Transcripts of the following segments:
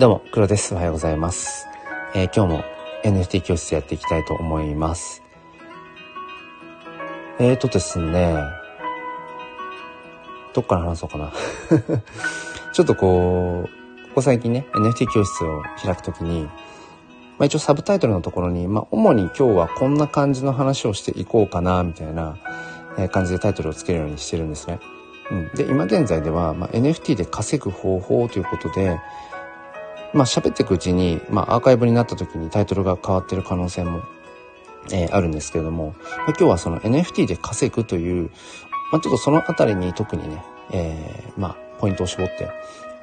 どうも、黒です。おはようございます。えー、今日も NFT 教室やっていきたいと思います。えーとですね、どっから話そうかな。ちょっとこう、ここ最近ね、NFT 教室を開くときに、まあ、一応サブタイトルのところに、まあ、主に今日はこんな感じの話をしていこうかな、みたいな感じでタイトルをつけるようにしてるんですね。うん、で、今現在では、まあ、NFT で稼ぐ方法ということで、まあ喋っていくうちに、まあアーカイブになった時にタイトルが変わってる可能性も、えー、あるんですけれども、まあ、今日はその NFT で稼ぐという、まあちょっとそのあたりに特にね、えー、まあポイントを絞って、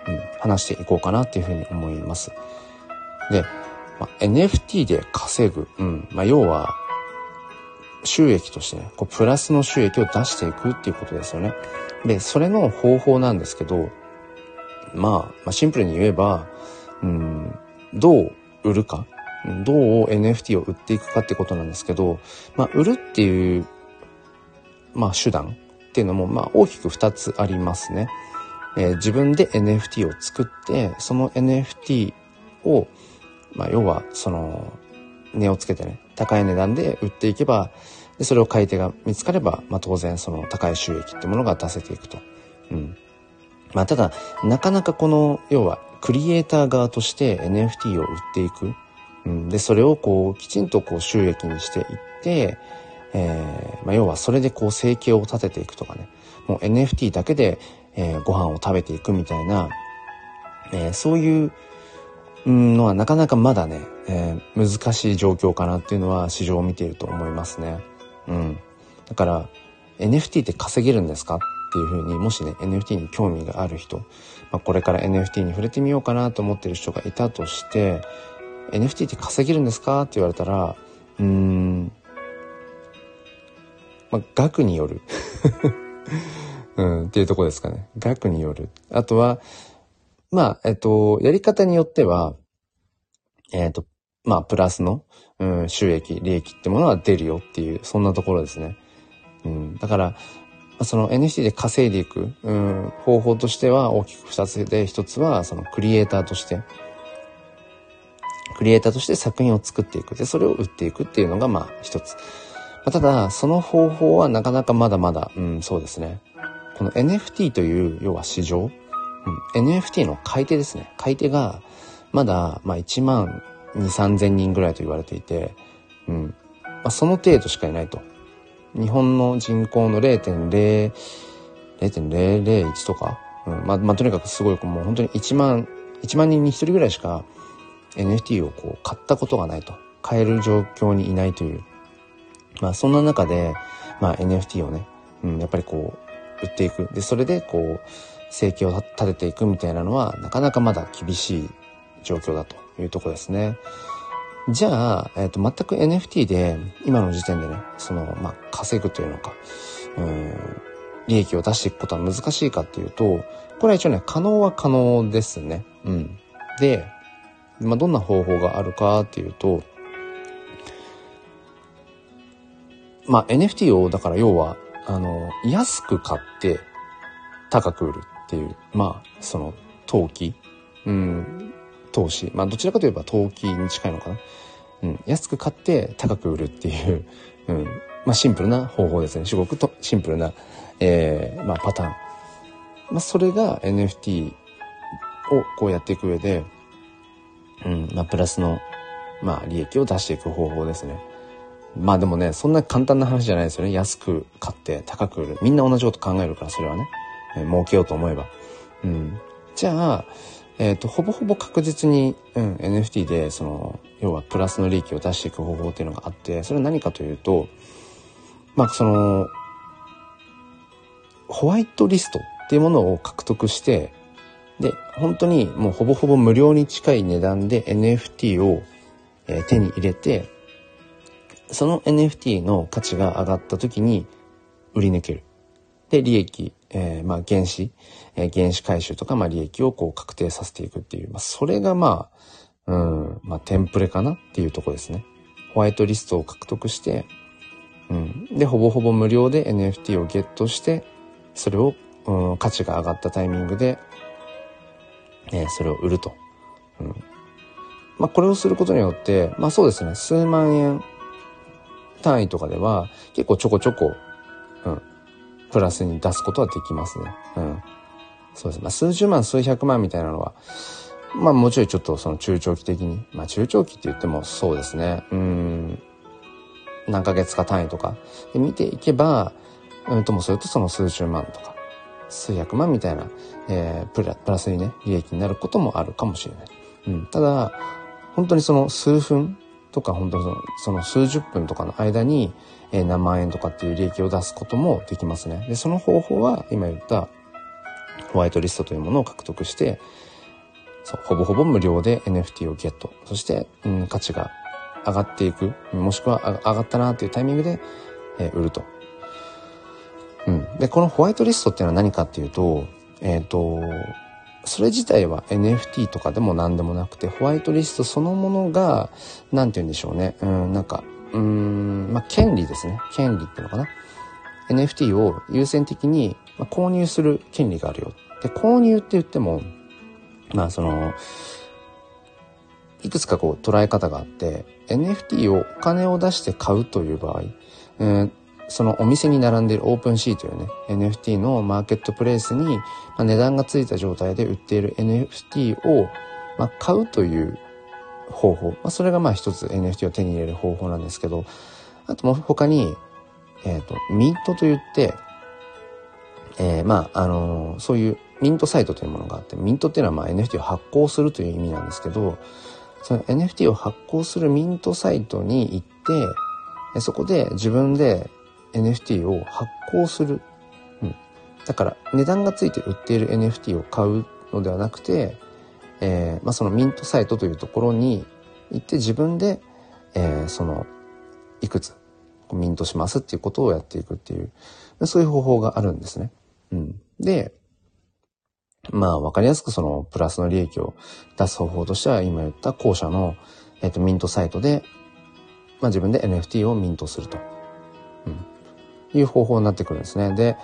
うん、話していこうかなっていうふうに思います。で、まあ、NFT で稼ぐ、うん、まあ要は、収益としてね、こうプラスの収益を出していくっていうことですよね。で、それの方法なんですけど、まあ、まあ、シンプルに言えば、うん、どう売るか、どう NFT を売っていくかってことなんですけど、まあ、売るっていう、まあ、手段っていうのも、まあ、大きく2つありますね。えー、自分で NFT を作って、その NFT を、まあ、要は、その、値をつけてね、高い値段で売っていけば、で、それを買い手が見つかれば、まあ、当然その高い収益ってものが出せていくと。うん。まあ、ただ、なかなかこの、要は、クリエイター側として NFT を売っていく。うん、で、それをこう、きちんとこう収益にしていって、えー、まあ、要はそれでこう生計を立てていくとかね。もう NFT だけで、えー、ご飯を食べていくみたいな、えー、そういうのはなかなかまだね、えー、難しい状況かなっていうのは市場を見ていると思いますね。うん。だから、NFT って稼げるんですかっていうふうに、もしね、NFT に興味がある人、まあ、これから NFT に触れてみようかなと思ってる人がいたとして、NFT って稼げるんですか？って言われたら、うーん、まあ、額による。うん、っていうとこですかね。額による。あとは、まあ、えっと、やり方によっては、えっと、まあ、プラスの、うん、収益、利益ってものは出るよっていう、そんなところですね。うん、だから、その NFT で稼いでいく、うん、方法としては大きく二つで、一つはそのクリエイターとして、クリエイターとして作品を作っていく。で、それを売っていくっていうのがまあ一つ。まあ、ただ、その方法はなかなかまだまだ、うん、そうですね。この NFT という、要は市場、うん、NFT の買い手ですね。買い手が、まだ、まあ1万2、3000人ぐらいと言われていて、うん。まあ、その程度しかいないと。日本の人口の0.0、0.001とか、うん、まあ、まあ、とにかくすごい、もう本当に1万、1万人に1人ぐらいしか NFT をこう買ったことがないと。買える状況にいないという。まあそんな中で、まあ NFT をね、うん、やっぱりこう、売っていく。で、それでこう、生計を立てていくみたいなのは、なかなかまだ厳しい状況だというとこですね。じゃあ、えっ、ー、と、全く NFT で、今の時点でね、その、まあ、稼ぐというのか、うん、利益を出していくことは難しいかっていうと、これは一応ね、可能は可能ですね。うん。で、まあ、どんな方法があるかっていうと、まあ、NFT を、だから要は、あの、安く買って高く売るっていう、まあ、その、投機、うん、投資。まあ、どちらかといえば投機に近いのかな。うん。安く買って高く売るっていう、うん。まあ、シンプルな方法ですね。すごくとシンプルな、えー、まあ、パターン。まあ、それが NFT をこうやっていく上で、うん、まあ、プラスの、まあ、利益を出していく方法ですね。まあでもね、そんな簡単な話じゃないですよね。安く買って高く売る。みんな同じこと考えるから、それはね。えー、儲けようと思えば。うん。じゃあ、えっ、ー、と、ほぼほぼ確実に、うん、NFT で、その、要はプラスの利益を出していく方法っていうのがあって、それは何かというと、まあ、その、ホワイトリストっていうものを獲得して、で、本当にもうほぼほぼ無料に近い値段で NFT を、えー、手に入れて、その NFT の価値が上がった時に売り抜ける。で、利益えー、まあ原子、えー、原子回収とか、まあ利益をこう確定させていくっていう、まあそれがまあ、うん、まあテンプレかなっていうとこですね。ホワイトリストを獲得して、うん。で、ほぼほぼ無料で NFT をゲットして、それを、うん、価値が上がったタイミングで、えー、それを売ると。うん。まあ、これをすることによって、まあそうですね、数万円単位とかでは結構ちょこちょこ、うん、プラスに出すことはできますね。うん。そうですね。まあ、数十万、数百万みたいなのは、まあもちろんちょっとその中長期的に、まあ中長期って言ってもそうですね、うん、何ヶ月か単位とかで見ていけば、うんともするとその数十万とか、数百万みたいな、えー、プラプラスにね、利益になることもあるかもしれない。うん。ただ、本当にその数分とか、本当にその数十分とかの間に、えー、何万円とかっていう利益を出すこともできますね。で、その方法は今言ったホワイトリストというものを獲得して、そう、ほぼほぼ無料で NFT をゲット。そして、うん、価値が上がっていく。もしくは上がったなっていうタイミングで、えー、売ると。うん。で、このホワイトリストっていうのは何かっていうと、えっ、ー、と、それ自体は NFT とかでも何でもなくて、ホワイトリストそのものが、なんて言うんでしょうね。うん、なんか、うん、まあ、権利ですね。権利っていうのかな。NFT を優先的に購入する権利があるよ。で、購入って言っても、まあその、いくつかこう捉え方があって、NFT をお金を出して買うという場合、えー、そのお店に並んでいるオープンシーというね、NFT のマーケットプレイスに、まあ、値段がついた状態で売っている NFT を、まあ、買うという方法。まあ、それがまあ一つ NFT を手に入れる方法なんですけど、あとも他に、えっ、ー、と、ミントと言って、えー、まあ、あのー、そういうミントサイトというものがあって、ミントっていうのはまあ NFT を発行するという意味なんですけど、その NFT を発行するミントサイトに行って、そこで自分で NFT を発行する。うん。だから値段がついて売っている NFT を買うのではなくて、えー、まあ、そのミントサイトというところに行って自分で、えー、その、いくつミントしますっていうことをやっていくっていう、そういう方法があるんですね。うん。で、まあ、わかりやすくその、プラスの利益を出す方法としては、今言った後者の、えっ、と、ミントサイトで、まあ自分で NFT をミントすると。いう方法になってくるんですね。で、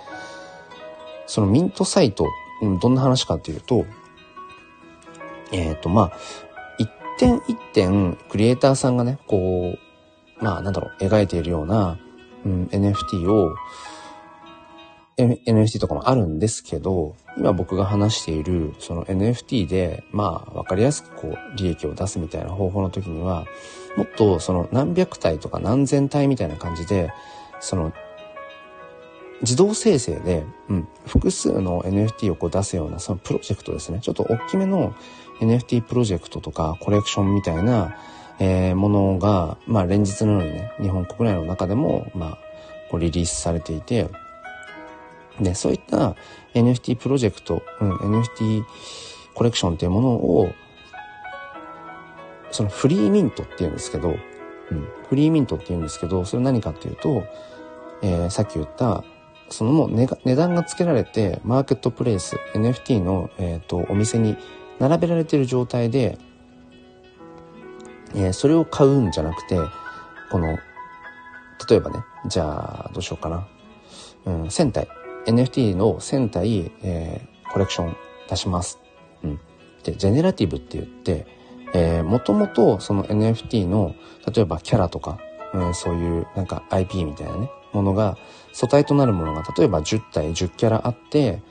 そのミントサイト、どんな話かっていうと、えっ、ー、と、まあ、一点一点、クリエイターさんがね、こう、まあ、なんだろう、描いているような、うん、NFT を、NFT とかもあるんですけど、今僕が話している、その NFT で、まあ、わかりやすくこう、利益を出すみたいな方法の時には、もっとその何百体とか何千体みたいな感じで、その自動生成で、うん、複数の NFT をこう出すようなそのプロジェクトですね。ちょっと大きめの NFT プロジェクトとかコレクションみたいな、えー、ものが、まあ連日のようにね、日本国内の中でも、まあ、こうリリースされていて、で、そういった NFT プロジェクト、うん、NFT コレクションっていうものを、そのフリーミントっていうんですけど、うん、フリーミントっていうんですけど、それ何かっていうと、えー、さっき言ったそのもう値段が付けられて、マーケットプレイス、NFT の、えーと、お店に並べられている状態で、えー、それを買うんじゃなくて、この、例えばね、じゃあ、どうしようかな。うん、1000体。NFT の1000体、えー、コレクション出します。うん。で、ジェネラティブって言って、えー、もともとその NFT の、例えばキャラとか、うん、そういうなんか IP みたいなね、ものが、素体となるものが例えば10体10キャラあって、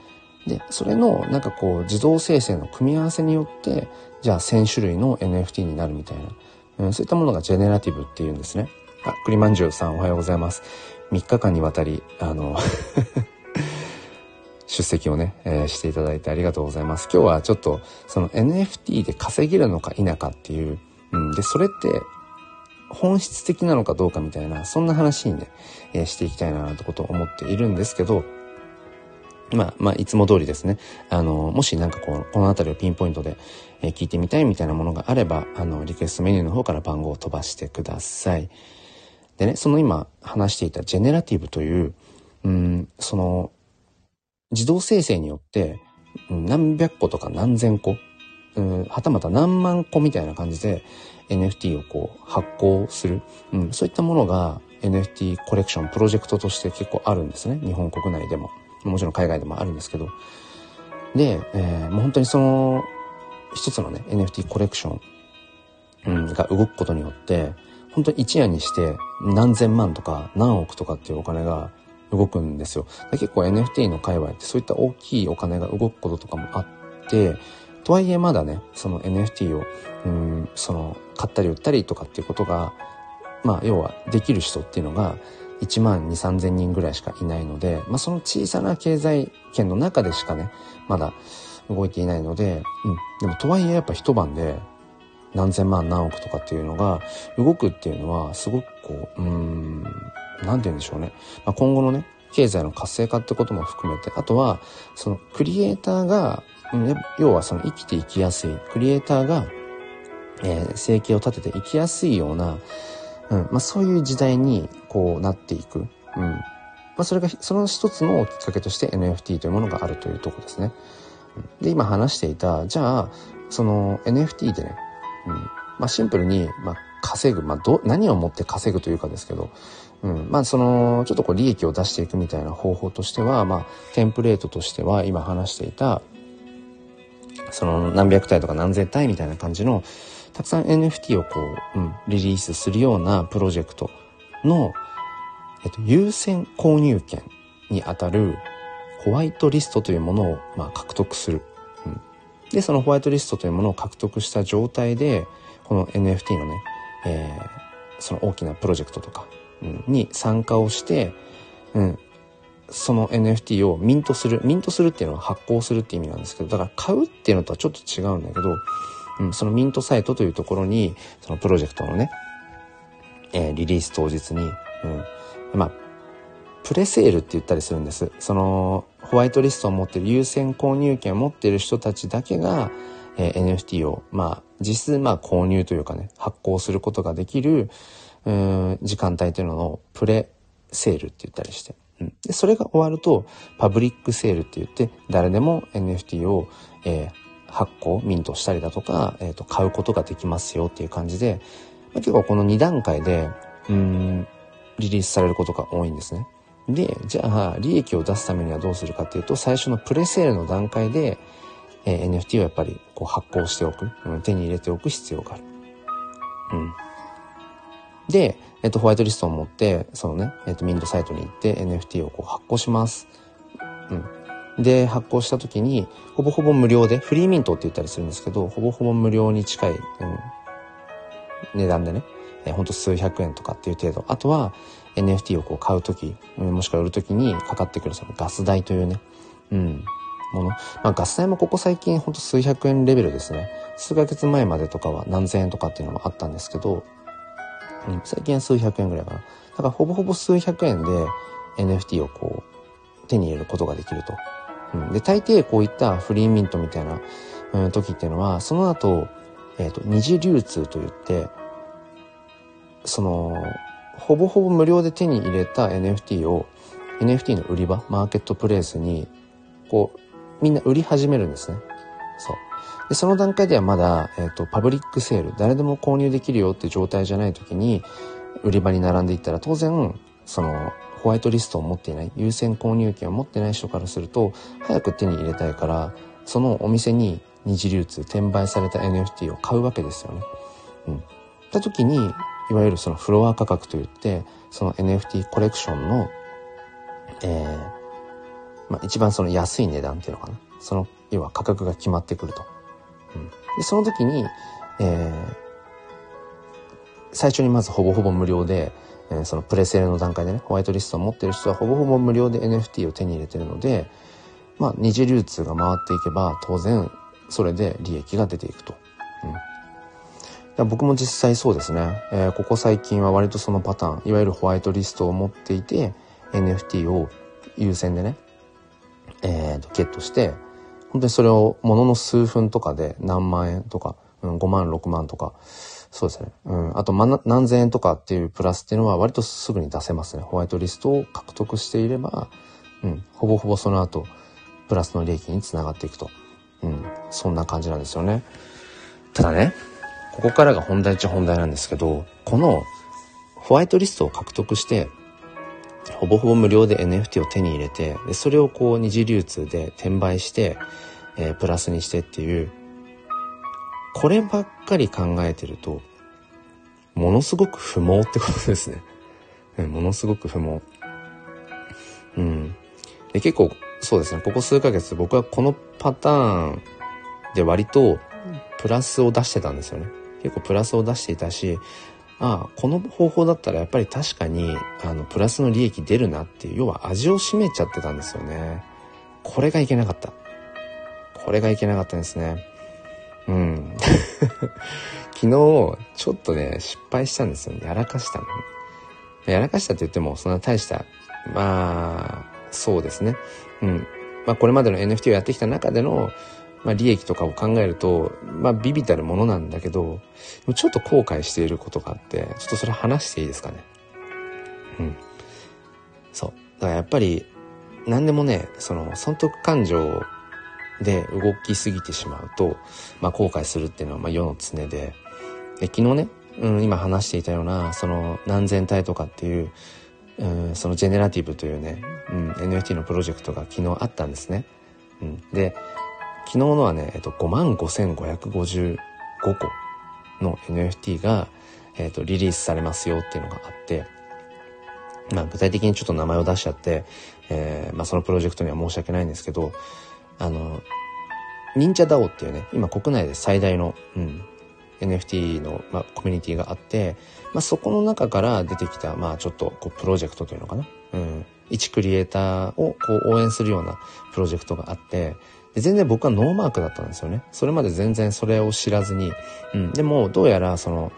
で、それのなんかこう自動生成の組み合わせによって、じゃあ1000種類の NFT になるみたいな、うん、そういったものがジェネラティブっていうんですね。あ、栗まんじゅうさんおはようございます。3日間にわたり、あの 出席をね、えー、していただいてありがとうございます。今日はちょっとその NFT で稼げるのか否かっていう、うん、で、それって本質的なのかどうかみたいな、そんな話にね、えー、していきたいなとことを思っているんですけど、まあ、まあ、いつも通りですね。あの、もしなんかこう、この辺りをピンポイントで、えー、聞いてみたいみたいなものがあれば、あの、リクエストメニューの方から番号を飛ばしてください。でね、その今話していたジェネラティブという、うん、その、自動生成によって、何百個とか何千個、うん、はたまた何万個みたいな感じで、NFT をこう発行する、うん、そういったものが NFT コレクションプロジェクトとして結構あるんですね。日本国内でも。もちろん海外でもあるんですけど。で、えー、もう本当にその一つのね、NFT コレクション、うん、が動くことによって、本当に一夜にして何千万とか何億とかっていうお金が動くんですよ。結構 NFT の界隈ってそういった大きいお金が動くこととかもあって、とはいえまだね、その NFT を、うん、その、買ったり売ったりとかっていうことが、まあ、要はできる人っていうのが、1万2、3000人ぐらいしかいないので、まあ、その小さな経済圏の中でしかね、まだ動いていないので、うん。でも、とはいえやっぱ一晩で何千万何億とかっていうのが動くっていうのは、すごくこう、うん、なんて言うんでしょうね。まあ、今後のね、経済の活性化ってことも含めて、あとは、そのクリエイターが、要はその生きていきやすい、クリエイターが、えー、生計を立てていきやすいような、うん、まあそういう時代にこうなっていく。うん。まあそれが、その一つのきっかけとして NFT というものがあるというとこですね。で、今話していた、じゃあ、その NFT でね、うん、まあシンプルに、まあ稼ぐ、まあど、何をもって稼ぐというかですけど、うん、まあその、ちょっとこう利益を出していくみたいな方法としては、まあテンプレートとしては今話していた、その何百体とか何千体みたいな感じの、たくさん NFT をこう、うん、リリースするようなプロジェクトの、えっと、優先購入権にあたるホワイトリストというものを、まあ、獲得する。うん、で、そのホワイトリストというものを獲得した状態で、この NFT のね、えー、その大きなプロジェクトとか、うん、に参加をして、うん、その NFT をミントする。ミントするっていうのは発行するって意味なんですけど、だから買うっていうのとはちょっと違うんだけど、うん、そのミントサイトというところに、そのプロジェクトのね、えー、リリース当日に、うん、まあ、プレセールって言ったりするんです。その、ホワイトリストを持ってる優先購入権を持っている人たちだけが、えー、NFT を、まあ、実質、まあ、購入というかね、発行することができる、うん、時間帯というのをプレセールって言ったりして。でそれが終わると、パブリックセールって言って、誰でも NFT を、えー、発行、ミントしたりだとか、え、ー、と、買うことができますよっていう感じで、まあ、結構この2段階で、うん、リリースされることが多いんですね。で、じゃあ、利益を出すためにはどうするかっていうと、最初のプレセールの段階で、えー、NFT をやっぱりこう発行しておく、うん、手に入れておく必要がある。うん。で、えっ、と、ホワイトリストを持って、そのね、えっ、と、ミントサイトに行って NFT をこう発行します。うん。で、発行した時に、ほぼほぼ無料で、フリーミントって言ったりするんですけど、ほぼほぼ無料に近い、うん、値段でね、えほんと数百円とかっていう程度。あとは、NFT をこう買う時、もしくは売る時にかかってくるそのガス代というね、うん、もの。まあガス代もここ最近ほんと数百円レベルですね。数ヶ月前までとかは何千円とかっていうのもあったんですけど、うん、最近は数百円ぐらいかな。だからほぼほぼ数百円で NFT をこう手に入れることができると。うん、で、大抵こういったフリーミントみたいな、うん、時っていうのは、その後、えっ、ー、と、二次流通といって、その、ほぼほぼ無料で手に入れた NFT を NFT の売り場、マーケットプレイスに、こう、みんな売り始めるんですね。そう。で、その段階ではまだ、え、ー、と、パブリックセール、誰でも購入できるよって状態じゃない時に、売り場に並んでいったら、当然、その、ホワイトリストを持っていない、優先購入権を持ってない人からすると、早く手に入れたいから、そのお店に二次流通、転売された NFT を買うわけですよね。うん。った時に、いわゆるそのフロア価格といって、その NFT コレクションの、えー、まあ、一番その安い値段っていうのかな。その、要は価格が決まってくると。で、その時に、えー、最初にまずほぼほぼ無料で、えそのプレセールの段階でね、ホワイトリストを持ってる人はほぼほぼ無料で NFT を手に入れてるので、まあ、二次流通が回っていけば、当然、それで利益が出ていくと。うん。僕も実際そうですね、えー、ここ最近は割とそのパターン、いわゆるホワイトリストを持っていて、NFT を優先でね、えー、ゲットして、本当にそれをものの数分とかで何万円とか、うん、5万、6万とか、そうですね。うん。あと、ま、何千円とかっていうプラスっていうのは割とすぐに出せますね。ホワイトリストを獲得していれば、うん。ほぼほぼその後、プラスの利益につながっていくと。うん。そんな感じなんですよね。ただね、ここからが本題っちゃ本題なんですけど、このホワイトリストを獲得して、ほぼほぼ無料で NFT を手に入れて、でそれをこう二次流通で転売して、えー、プラスにしてっていう、こればっかり考えてると、ものすごく不毛ってことですね。ものすごく不毛。うん。で、結構、そうですね、ここ数ヶ月僕はこのパターンで割とプラスを出してたんですよね。結構プラスを出していたし、ああ、この方法だったらやっぱり確かに、あの、プラスの利益出るなっていう、要は味を占めちゃってたんですよね。これがいけなかった。これがいけなかったんですね。うん。昨日、ちょっとね、失敗したんですよ。やらかしたの。やらかしたって言っても、そんな大した、まあ、そうですね。うん。まあ、これまでの NFT をやってきた中での、まあ、利益とかを考えると、まあ、ビビたるものなんだけど、ちょっと後悔していることがあって、ちょっとそれ話していいですかね？うん。そう。だからやっぱり、何でもね、その、損得感情で動きすぎてしまうと、まあ、後悔するっていうのは、まあ、世の常で、で昨日ね、うん、今話していたような、その、何千体とかっていう、うん、そのジェネラティブというね、うん、NFT のプロジェクトが昨日あったんですね。うん、で、昨日のはね、えっと、55,555個の NFT が、えっと、リリースされますよっていうのがあって、まあ、具体的にちょっと名前を出しちゃって、えー、まあ、そのプロジェクトには申し訳ないんですけど、あの、忍者 DAO っていうね、今国内で最大の、うん、NFT の、まあ、コミュニティがあって、まあ、そこの中から出てきた、まあ、ちょっと、こう、プロジェクトというのかな。うん。一クリエイターを、こう、応援するようなプロジェクトがあって、で全然僕はノーマークだったんですよね。それまで全然それを知らずに。うん。でも、どうやら、その、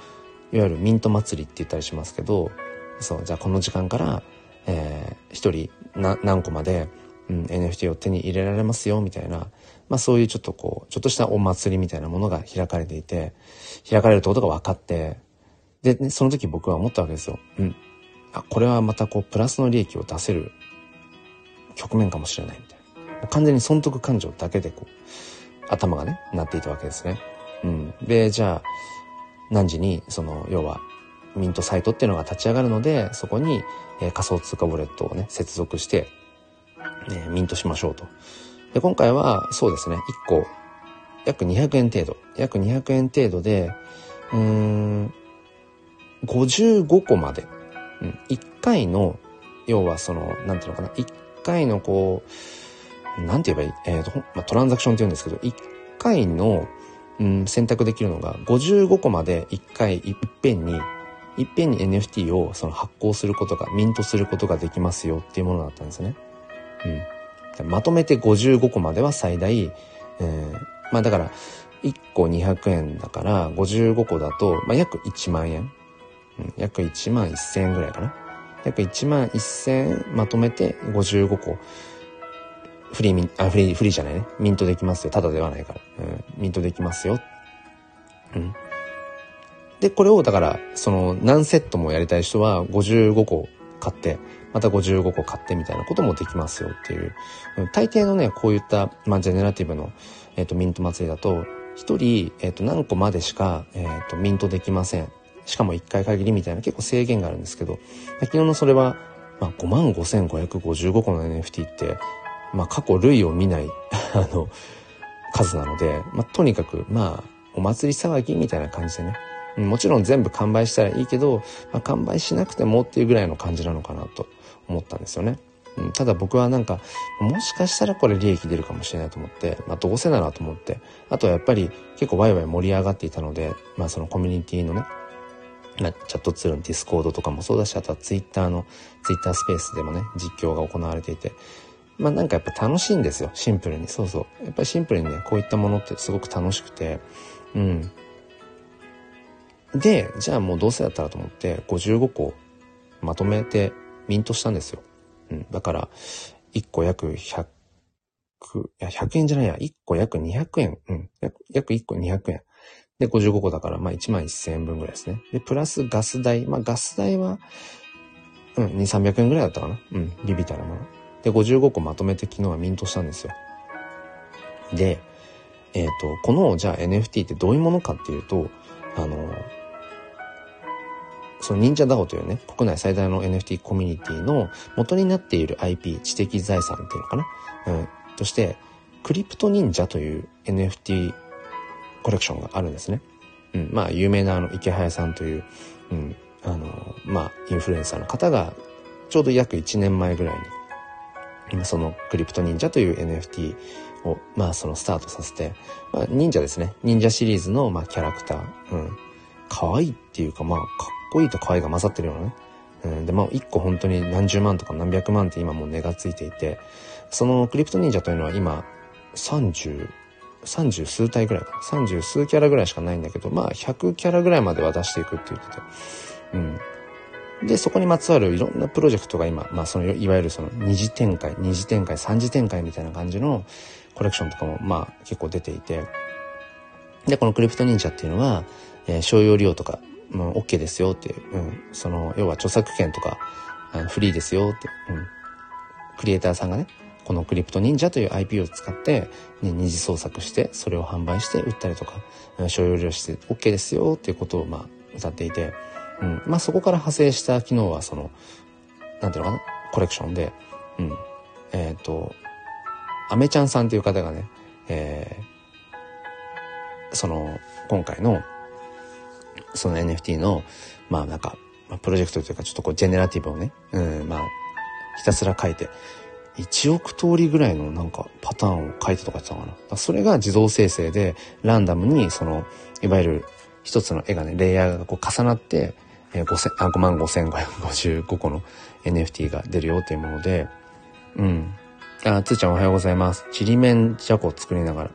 いわゆるミント祭りって言ったりしますけど、そう、じゃあこの時間から、えー、一人何個まで、うん、NFT を手に入れられますよ、みたいな、まあそういうちょっとこう、ちょっとしたお祭りみたいなものが開かれていて、開かれるってことが分かって、で、ね、その時僕は思ったわけですよ。うん。あ、これはまたこう、プラスの利益を出せる局面かもしれないみたいな。完全に損得感情だけでこう、頭がね、なっていたわけですね。うん。で、じゃあ、何時に、その、要は、ミントサイトっていうのが立ち上がるので、そこに、えー、仮想通貨ウォレットをね、接続して、えー、ミントしましょうと。で、今回は、そうですね、1個、約200円程度。約200円程度で、うーん、55個まで。うん、1回の、要はその、なんていうのかな、1回のこう、なんて言えばいい、えっ、ー、と、まあ、トランザクションって言うんですけど、1回の、うん、選択できるのが55個まで1回いっぺんに、いっぺんに NFT をその発行することが、ミントすることができますよっていうものだったんですね。うん。まとめて55個までは最大、えー、まあだから、1個200円だから、55個だと、まあ約1万円。うん、約1万1000円ぐらいかな。約1万1000円まとめて55個。フリーミン、あ、フリー、フリーじゃないね。ミントできますよ。ただではないから。うん、ミントできますよ。うん。で、これを、だから、その、何セットもやりたい人は55個買って、また55個買ってみたいなこともできますよっていう。大抵のね、こういった、まあ、ジェネラティブの、えっ、ー、と、ミント祭りだと、一人、えっ、ー、と、何個までしか、えっ、ー、と、ミントできません。しかも一回限りみたいな結構制限があるんですけど、昨日のそれは、まあ、55,555個の NFT って、まあ、過去類を見ない あの、数なので、まあ、とにかく、まあ、お祭り騒ぎみたいな感じでね、もちろん全部完売したらいいけど、まあ、完売しなくてもっていうぐらいの感じなのかなと思ったんですよね。うん、ただ僕はなんか、もしかしたらこれ利益出るかもしれないと思って、まあどうせならと思って、あとはやっぱり結構ワイワイ盛り上がっていたので、まあそのコミュニティのね、まあ、チャットツールのディスコードとかもそうだし、あとはツイッターの、ツイッタースペースでもね、実況が行われていて、まあなんかやっぱ楽しいんですよ、シンプルに。そうそう。やっぱりシンプルにね、こういったものってすごく楽しくて、うん。で、じゃあもうどうせだったらと思って、55個まとめてミントしたんですよ。うん。だから、1個約100、いや、100円じゃないや、1個約200円。うん。約1個200円。で、55個だから、まあ1万1000円分ぐらいですね。で、プラスガス代。まあガス代は、うん、2、300円ぐらいだったかな。うん、ビビたるもの。で、55個まとめて昨日はミントしたんですよ。で、えっ、ー、と、この、じゃあ NFT ってどういうものかっていうと、あの、その忍者 DAO というね、国内最大の NFT コミュニティの元になっている IP、知的財産っていうのかな？うん。として、クリプト忍者という NFT コレクションがあるんですね。うん、まあ、有名なあの、池早さんという、うん、あの、まあ、インフルエンサーの方が、ちょうど約1年前ぐらいに、そのクリプト忍者という NFT を、まあそのスタートさせて、まあ忍者ですね。忍者シリーズの、まあキャラクター。うん。可愛いっていうか、まあかっこいいと可愛いが混ざってるようなね。うん。で、まあ一個本当に何十万とか何百万って今もう値がついていて、そのクリプト忍者というのは今30、30数体ぐらいかな。30数キャラぐらいしかないんだけど、まあ100キャラぐらいまでは出していくって言ってて。うん。で、そこにまつわるいろんなプロジェクトが今、まあその、いわゆるその二次展開、二次展開、三次展開みたいな感じのコレクションとかもまあ結構出ていて、で、このクリプト忍者っていうのは、えー、商用利用とか、もう OK ですよっていう、うん、その、要は著作権とか、あのフリーですよって、うん、クリエイターさんがね、このクリプト忍者という IP を使って、ね、二次創作して、それを販売して売ったりとか、商用利用して OK ですよっていうことをまあ歌っていて、うん。まあそこから派生した機能はその、なんていうのかな、コレクションで、うん。えっ、ー、と、アメちゃんさんっていう方がね、えー、その、今回の、その NFT の、まあなんか、まあ、プロジェクトというかちょっとこうジェネラティブをね、うん、まあ、ひたすら書いて、1億通りぐらいのなんかパターンを書いてとか言ってたかな。それが自動生成で、ランダムにその、いわゆる一つの絵がね、レイヤーがこう重なって、えー、5あ5万5555個の NFT が出るよっていうもので、うん。あ、つーちゃんおはようございます。ちりめんじゃこ作りながら。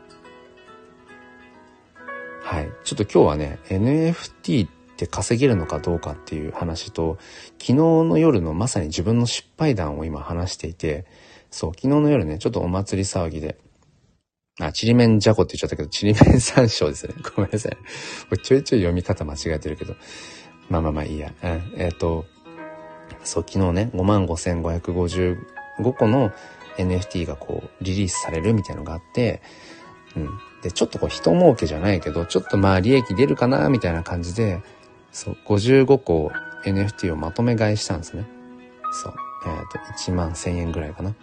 はい。ちょっと今日はね、NFT って稼げるのかどうかっていう話と、昨日の夜のまさに自分の失敗談を今話していて、そう、昨日の夜ね、ちょっとお祭り騒ぎで、あ、ちりめんじゃこって言っちゃったけど、ちりめん山椒ですね。ごめんなさい。ちょいちょい読み方間違えてるけど。まあまあまあいいや。うん、えっ、ー、と、そう、昨日ね、55,555個の NFT がこう、リリースされるみたいのがあって、うん。で、ちょっとこう、人儲けじゃないけど、ちょっとまあ利益出るかな、みたいな感じで、そう、55個 NFT をまとめ買いしたんですね。そう。えっ、ー、と、1万1000円ぐらいかな。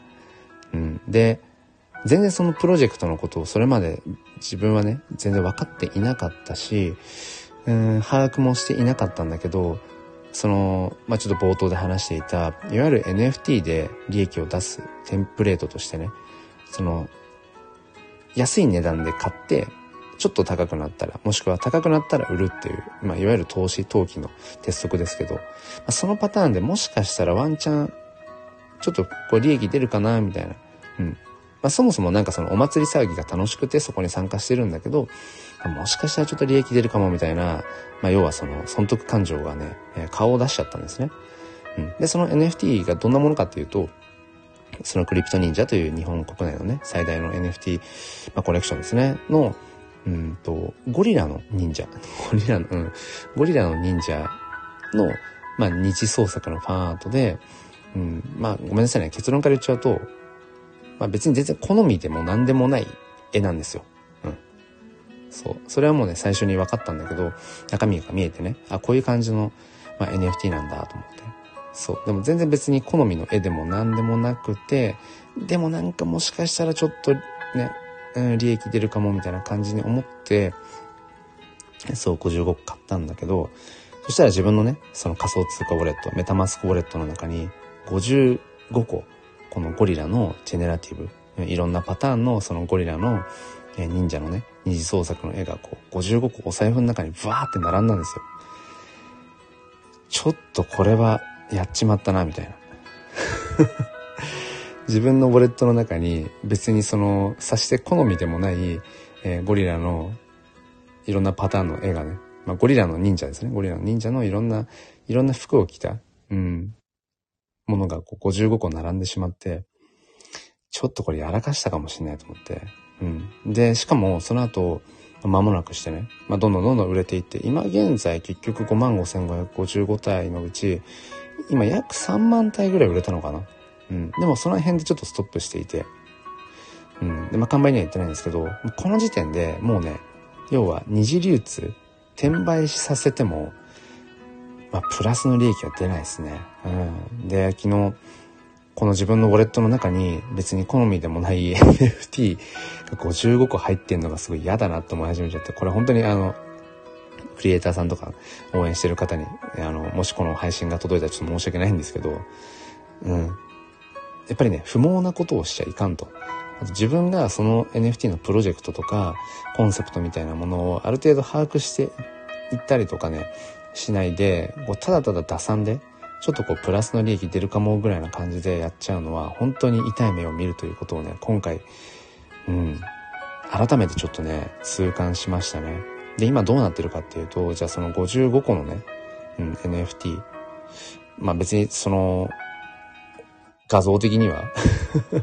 うん。で、全然そのプロジェクトのことをそれまで自分はね、全然分かっていなかったし、うん把握もしていなかったんだけどその、まあ、ちょっと冒頭で話していたいわゆる NFT で利益を出すテンプレートとしてねその安い値段で買ってちょっと高くなったらもしくは高くなったら売るっていう、まあ、いわゆる投資投機の鉄則ですけど、まあ、そのパターンでもしかしたらワンチャンちょっとこう利益出るかなみたいな、うん、まあ、そもそもなんかそのお祭り騒ぎが楽しくてそこに参加してるんだけど、もしかしたらちょっと利益出るかもみたいな、まあ、要はその損得感情がね、顔を出しちゃったんですね。うん。で、その NFT がどんなものかっていうと、そのクリプト忍者という日本国内のね、最大の NFT、まあ、コレクションですね、の、うんと、ゴリラの忍者。ゴリラの、うん。ゴリラの忍者の、まあ、二次創作のファンアートで、うん、まあ、ごめんなさいね。結論から言っちゃうと、まあ別に全然好みでも何でもない絵なんですよ。そう。それはもうね、最初に分かったんだけど、中身が見えてね、あ、こういう感じの、まあ、NFT なんだと思って。そう。でも全然別に好みの絵でも何でもなくて、でもなんかもしかしたらちょっとね、うん、利益出るかもみたいな感じに思って、そう、55個買ったんだけど、そしたら自分のね、その仮想通貨ウォレット、メタマスクウォレットの中に55個このゴリラのジェネラティブ、いろんなパターンのそのゴリラの忍者のね、二次創作の絵がこう55個お財布の中にブワーって並んだんですよ。ちょっとこれはやっちまったな、みたいな。自分のウォレットの中に別にその、さして好みでもない、えー、ゴリラのいろんなパターンの絵がね、まあ、ゴリラの忍者ですね。ゴリラの忍者のいろんな、いろんな服を着た、うん、ものがこう55個並んでしまって、ちょっとこれやらかしたかもしれないと思って。うん。で、しかもその後、間もなくしてね、まあ、どんどんどんどん売れていって、今現在結局5万5555体のうち、今約3万体ぐらい売れたのかな。うん。でもその辺でちょっとストップしていて、うん。で、まあ、完売には言ってないんですけど、この時点でもうね、要は二次流通、転売させても、まあ、プラスの利益は出ないですね。うん。で、昨日、この自分のウォレットの中に別に好みでもない NFT が55個入ってんのがすごい嫌だなって思い始めちゃって、これ本当にあの、クリエイターさんとか応援してる方に、あの、もしこの配信が届いたらちょっと申し訳ないんですけど、うん。やっぱりね、不毛なことをしちゃいかんと。自分がその NFT のプロジェクトとかコンセプトみたいなものをある程度把握していったりとかね、しないで、こうただただ打算で、ちょっとこうプラスの利益出るかもぐらいな感じでやっちゃうのは本当に痛い目を見るということをね、今回、うん、改めてちょっとね、痛感しましたね。で、今どうなってるかっていうと、じゃあその55個のね、うん、NFT。まあ別にその、画像的には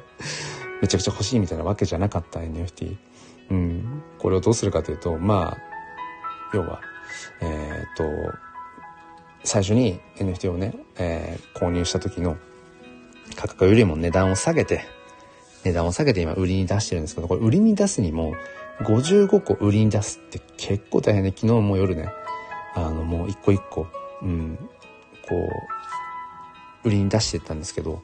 めちゃくちゃ欲しいみたいなわけじゃなかった NFT。うん。これをどうするかというと、まあ、要は、えー、っと、最初に NFT をね、えー、購入した時の価格よりも値段を下げて、値段を下げて今売りに出してるんですけど、これ売りに出すにも、55個売りに出すって結構大変で、昨日も夜ね、あの、もう一個一個、うん、こう、売りに出してったんですけど、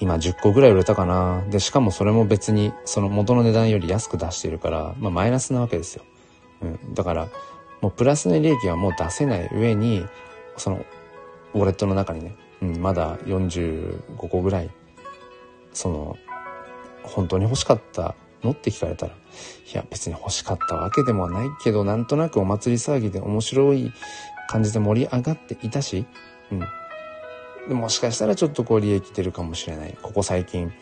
今10個ぐらい売れたかな。で、しかもそれも別にその元の値段より安く出してるから、まあマイナスなわけですよ。うん。だから、もうプラスの利益はもう出せない上に、その、ウォレットの中にね、うん、まだ45個ぐらい、その、本当に欲しかったのって聞かれたら、いや別に欲しかったわけでもないけど、なんとなくお祭り騒ぎで面白い感じで盛り上がっていたし、うん。でもしかしたらちょっとこう利益出るかもしれない。ここ最近、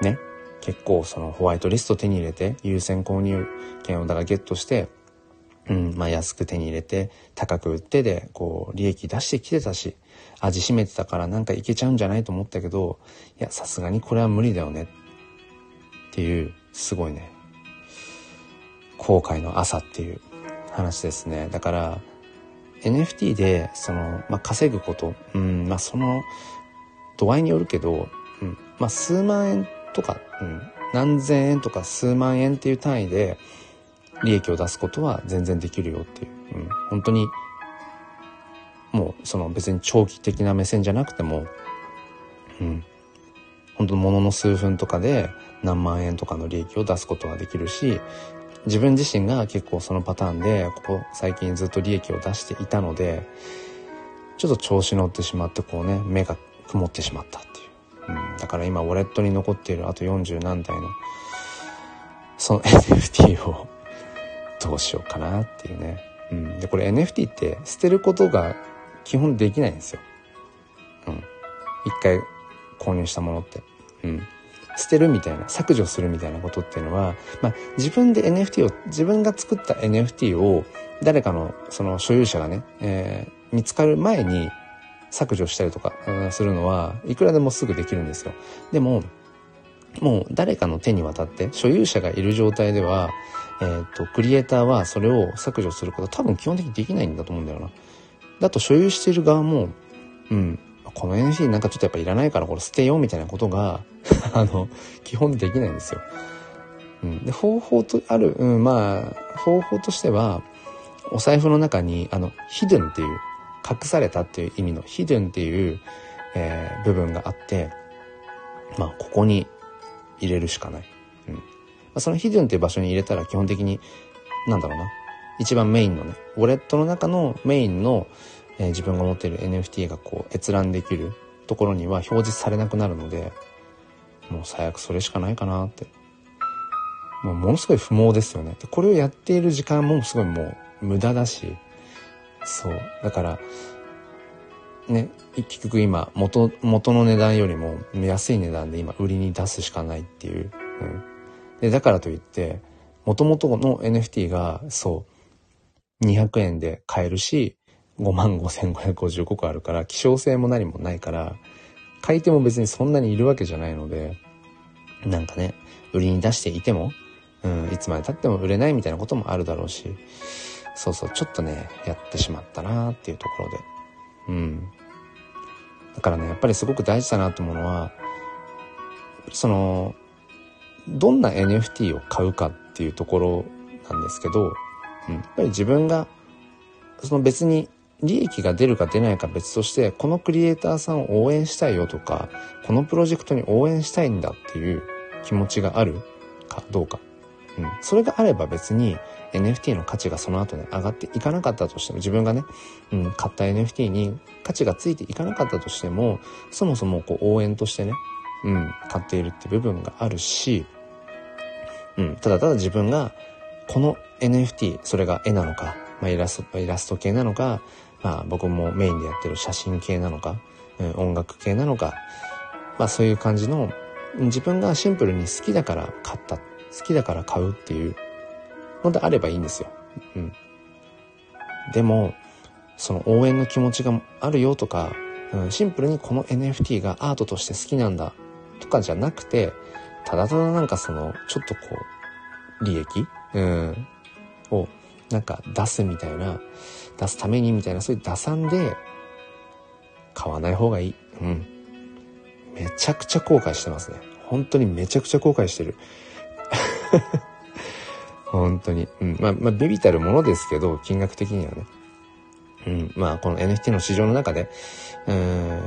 ね、結構そのホワイトリスト手に入れて、優先購入権をだからゲットして、うん、まあ安く手に入れて、高く売ってで、こう利益出してきてたし、味しめてたからなんかいけちゃうんじゃないと思ったけど、いや、さすがにこれは無理だよね。っていう、すごいね、後悔の朝っていう話ですね。だから、NFT で、その、まあ、稼ぐこと、うん、まあ、その、度合いによるけど、うん、まあ、数万円とか、うん、何千円とか数万円っていう単位で、利益を出すことは全然できるよっていう、うん、本当に、もう、その別に長期的な目線じゃなくても、うん、本当ものの数分とかで何万円とかの利益を出すことができるし、自分自身が結構そのパターンで、ここ最近ずっと利益を出していたので、ちょっと調子乗ってしまって、こうね、目が曇ってしまったっていう。うん、だから今、ウォレットに残っているあと40何台の、その NFT をどうしようかなっていうね。うん。で、これ NFT って捨てることが基本できないんですよ。うん。一回購入したものって。うん。捨てるみたいな、削除するみたいなことっていうのは、まあ、自分で NFT を、自分が作った NFT を誰かのその所有者がね、えー、見つかる前に削除したりとか、するのはいくらでもすぐできるんですよ。でも、もう誰かの手に渡って所有者がいる状態では、えっ、と、クリエイターはそれを削除すること多分基本的にできないんだと思うんだよな。だと所有している側も、うん、この NFT なんかちょっとやっぱいらないからこれ捨てようみたいなことが あの、基本できないんですよ。うん。で、方法と、ある、うん、まあ、方法としては、お財布の中に、あの、ヒドゥンっていう、隠されたっていう意味のヒドゥンっていう、えー、部分があって、まあ、ここに入れるしかない。あ、そのヒドゥンっていう場所に入れたら基本的に、なんだろうな。一番メインのね、ウォレットの中のメインの、えー、自分が持っている NFT がこう閲覧できるところには表示されなくなるので、もう最悪それしかないかなって。もうものすごい不毛ですよね。でこれをやっている時間もすごいもう無駄だし、そう。だから、ね、結局今元、元の値段よりも安い値段で今売りに出すしかないっていう。うん。で、だからといって、元々の NFT が、そう、200円で買えるし、5万5555個あるから、希少性も何もないから、買い手も別にそんなにいるわけじゃないので、なんかね、売りに出していても、うん、いつまで経っても売れないみたいなこともあるだろうし、そうそう、ちょっとね、やってしまったなっていうところで。うん。だからね、やっぱりすごく大事だなと思うのは、その、どんな NFT を買うかっていうところなんですけど、うん、やっぱり自分が、その別に利益が出るか出ないか別として、このクリエイターさんを応援したいよとか、このプロジェクトに応援したいんだっていう気持ちがあるかどうか。うん。それがあれば別に NFT の価値がその後ね、上がっていかなかったとしても、自分がね、うん、買った NFT に価値がついていかなかったとしても、そもそもこう応援としてね、うん、買っているって部分があるし、うん、ただただ自分が、この NFT、それが絵なのか、まあ、イラスト、イラスト系なのか、まあ、僕もメインでやってる写真系なのか、うん、音楽系なのか、まあ、そういう感じの、自分がシンプルに好きだから買った、好きだから買うっていうのであればいいんですよ。うん。でも、その応援の気持ちがあるよとか、うん、シンプルにこの NFT がアートとして好きなんだとかじゃなくて、ただただなんかその、ちょっとこう、利益？うん。を、なんか出すみたいな、出すためにみたいな、そういう打算で、買わない方がいい。うん。めちゃくちゃ後悔してますね。本当にめちゃくちゃ後悔してる。本当に。うん。まあ、まあ、ビビたるものですけど、金額的にはね。うん。まあ、この NFT の市場の中で、うん、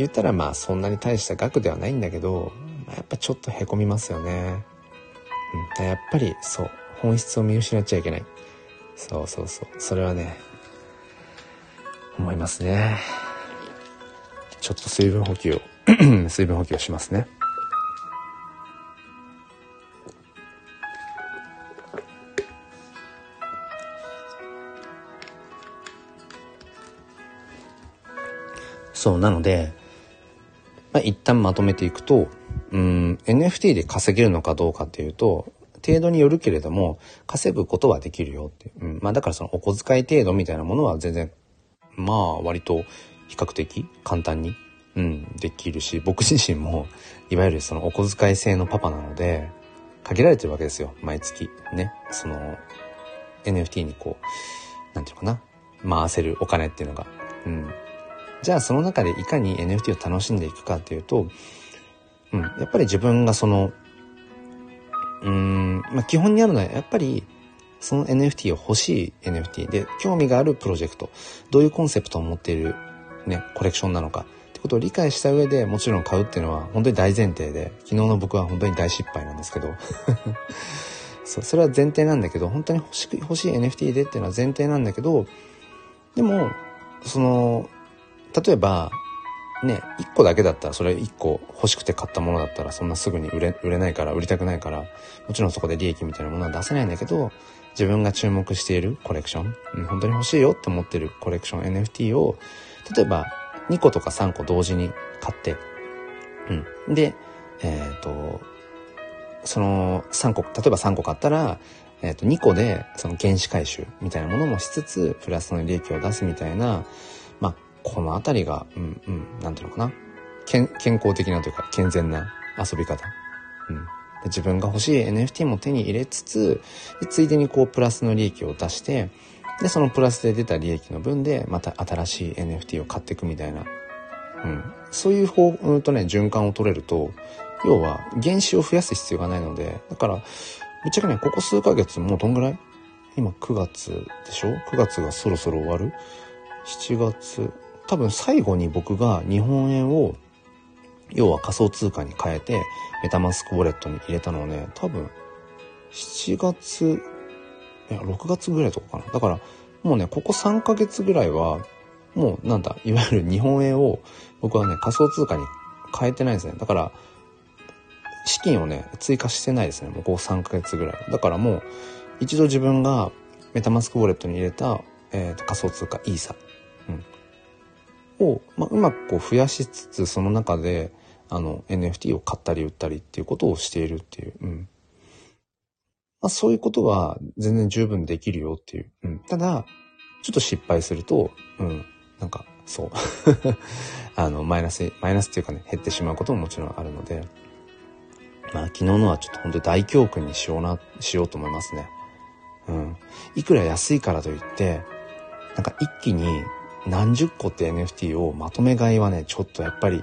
言ったらまあ、そんなに大した額ではないんだけど、まあ、やっぱちょっと凹みますよね。うん。やっぱり、そう。本質を見失っちゃいけない。そうそうそう。それはね、思いますね。ちょっと水分補給を 水分補給をしますね。そう、なので、まあ、一旦まとめていくと、うん、NFT で稼げるのかどうかっていうと、程度によるけれども、稼ぐことはできるよって。うん。まあだからそのお小遣い程度みたいなものは全然、まあ割と比較的簡単に、うん、できるし、僕自身も、いわゆるそのお小遣い制のパパなので、限られてるわけですよ。毎月。ね。その、NFT にこう、なんていうのかな。回せるお金っていうのが。うん。じゃあその中でいかに NFT を楽しんでいくかっていうと、うん、やっぱり自分がそのうん、まあ、基本にあるのはやっぱりその NFT を欲しい NFT で興味があるプロジェクト、どういうコンセプトを持っているね、コレクションなのかってことを理解した上でもちろん買うっていうのは本当に大前提で、昨日の僕は本当に大失敗なんですけど そう、それは前提なんだけど、本当に欲し欲しい NFT でっていうのは前提なんだけど、でも、その、例えば、ね、1個だけだったら、それ1個欲しくて買ったものだったら、そんなすぐに売れ、売れないから、売りたくないから、もちろんそこで利益みたいなものは出せないんだけど、自分が注目しているコレクション、本当に欲しいよって思ってるコレクション NFT を、例えば2個とか3個同時に買って、うん。で、えっ、ー、と、その3個、例えば3個買ったら、えっ、ー、と、2個でその原資回収みたいなものもしつつ、プラスの利益を出すみたいな、このあたりが、うんうん、なんていうのかな。健健康的なというか健全な遊び方。うん。自分が欲しい NFT も手に入れつつ、ついでにこうプラスの利益を出して、で、そのプラスで出た利益の分で、また新しい NFT を買っていくみたいな。うん。そういう方、うんとね、循環を取れると、要は原子を増やす必要がないので、だから、ぶっちゃけね、ここ数ヶ月もうどんぐらい？今9月でしょ ?9 月がそろそろ終わる ?7 月、多分最後に僕が日本円を要は仮想通貨に変えてメタマスクウォレットに入れたのはね多分7月いや6月ぐらいとかかな。だからもうねここ3ヶ月ぐらいはもうなんだいわゆる日本円を僕はね仮想通貨に変えてないですね。だから資金をね追加してないですね。もうここ3ヶ月ぐらいだからもう一度自分がメタマスクウォレットに入れた、えーと仮想通貨イーサ。を、まあ、うまくこう増やしつつ、その中で、あの、NFT を買ったり売ったりっていうことをしているっていう。うん。まあ、そういうことは全然十分できるよっていう。うん。ただ、ちょっと失敗すると、うん、なんか、そう。あの、マイナス、マイナスっていうかね、減ってしまうことももちろんあるので、まあ、昨日のはちょっと本当に大教訓にしような、しようと思いますね。うん。いくら安いからといって、なんか一気に何十個って NFT をまとめ買いはね、ちょっとやっぱり、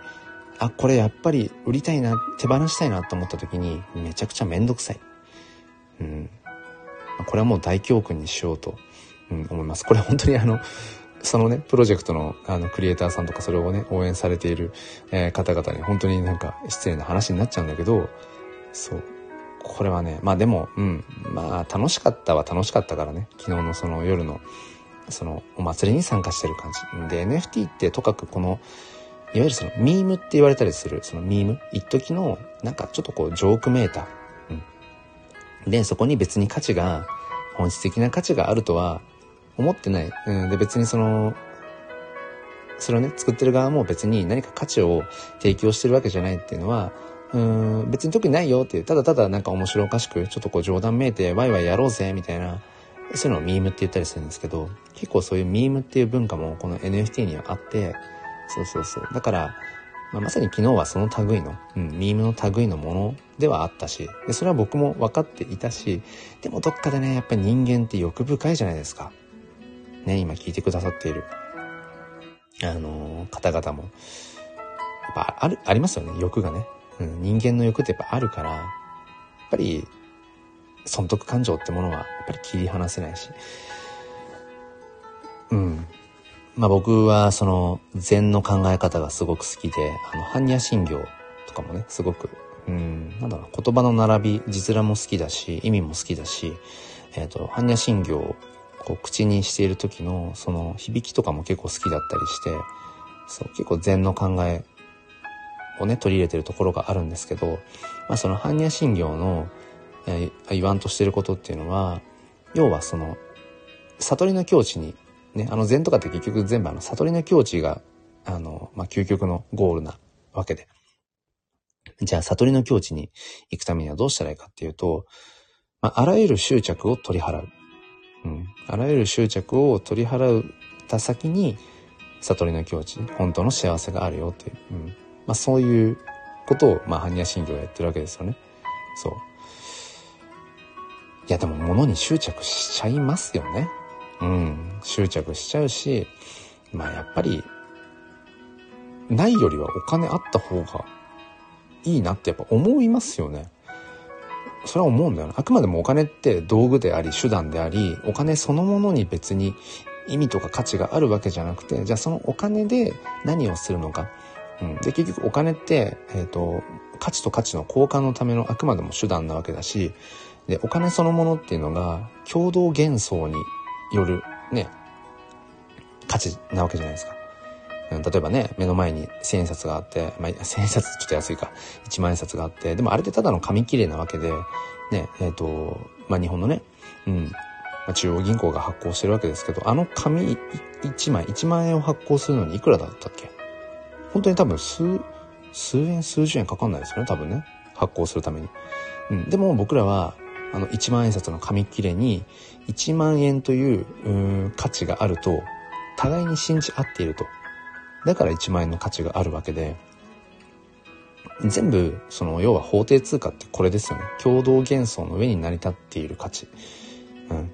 あ、これやっぱり売りたいな、手放したいなと思った時に、めちゃくちゃめんどくさい。うん。これはもう大教訓にしようと、うん、思います。これ本当にあの、そのね、プロジェクトのあのクリエイターさんとかそれをね、応援されている、えー、方々に本当になんか失礼な話になっちゃうんだけど、そう。これはね、まあでも、うん、まあ楽しかったは楽しかったからね、昨日のその夜の、そのお祭りに参加してる感じ。で、NFT ってとかくこの、いわゆるそのミームって言われたりする、そのミーム、一時のなんかちょっとこうジョークメーター。うん。で、そこに別に価値が、本質的な価値があるとは思ってない。うん。で、別にその、それをね、作ってる側も別に何か価値を提供してるわけじゃないっていうのは、うん、別に特にないよっていう、ただただなんか面白おかしく、ちょっとこう冗談めいてワイワイやろうぜ、みたいな、そういうのをミームって言ったりするんですけど、結構そういうミームっていう文化もこの NFT にはあって、そうそうそう。だから、まあ、まさに昨日はその類の、うん、ミームの類のものではあったし、でそれは僕も分かっていたし、でもどっかでね、やっぱり人間って欲深いじゃないですか。ね、今聞いてくださっている、あのー、方々も、やっぱある、ありますよね、欲がね。うん、人間の欲ってやっぱあるから、やっぱり、損得感情ってものはやっぱり切り離せないし、うん。まあ僕はその禅の考え方がすごく好きで、あの、般若心経とかもね、すごく、うん、なんだろう、言葉の並び、字面も好きだし、意味も好きだし、えっ、ー、と、般若心経をこう口にしている時のその響きとかも結構好きだったりして、そう、結構禅の考えをね、取り入れてるところがあるんですけど、まあその般若心経の、言わんとしてることっていうのは、要はその、悟りの境地にね、あの禅とかって結局全部あの悟りの境地が、あの、まあ、究極のゴールなわけで。じゃあ悟りの境地に行くためにはどうしたらいいかっていうと、まあ、あらゆる執着を取り払う。うん。あらゆる執着を取り払った先に、悟りの境地、本当の幸せがあるよっていう。うん。まあ、そういうことを、まあ、般若心経はやってるわけですよね。そう。いや、でも物に執着しちゃいますよね。うん、執着しちゃうし、まあやっぱり、ないよりはお金あった方がいいなってやっぱ思いますよね。それは思うんだよな。あくまでもお金って道具であり手段であり、お金そのものに別に意味とか価値があるわけじゃなくて、じゃあそのお金で何をするのか。うん、で、結局お金って、えっ、ー、と、価値と価値の交換のためのあくまでも手段なわけだし、で、お金そのものっていうのが共同幻想によるね、価値なわけじゃないですか。例えばね、目の前に千円札があって、まあ、千円札ちょっと安いか、一万円札があって、でもあれってただの紙切れなわけで、ね、えっ、ー、と、まあ、日本のね、うん、まあ、中央銀行が発行してるわけですけど、あの紙一枚、一万円を発行するのにいくらだったっけ？本当に多分数、数円、数十円かかんないですよね、多分ね。発行するために。うん。でも僕らは、あの1万円札の紙切れに1万円という価値があると互いに信じ合っていると。だから1万円の価値があるわけで、全部、その、要は法定通貨ってこれですよね。共同幻想の上に成り立っている価値。うん。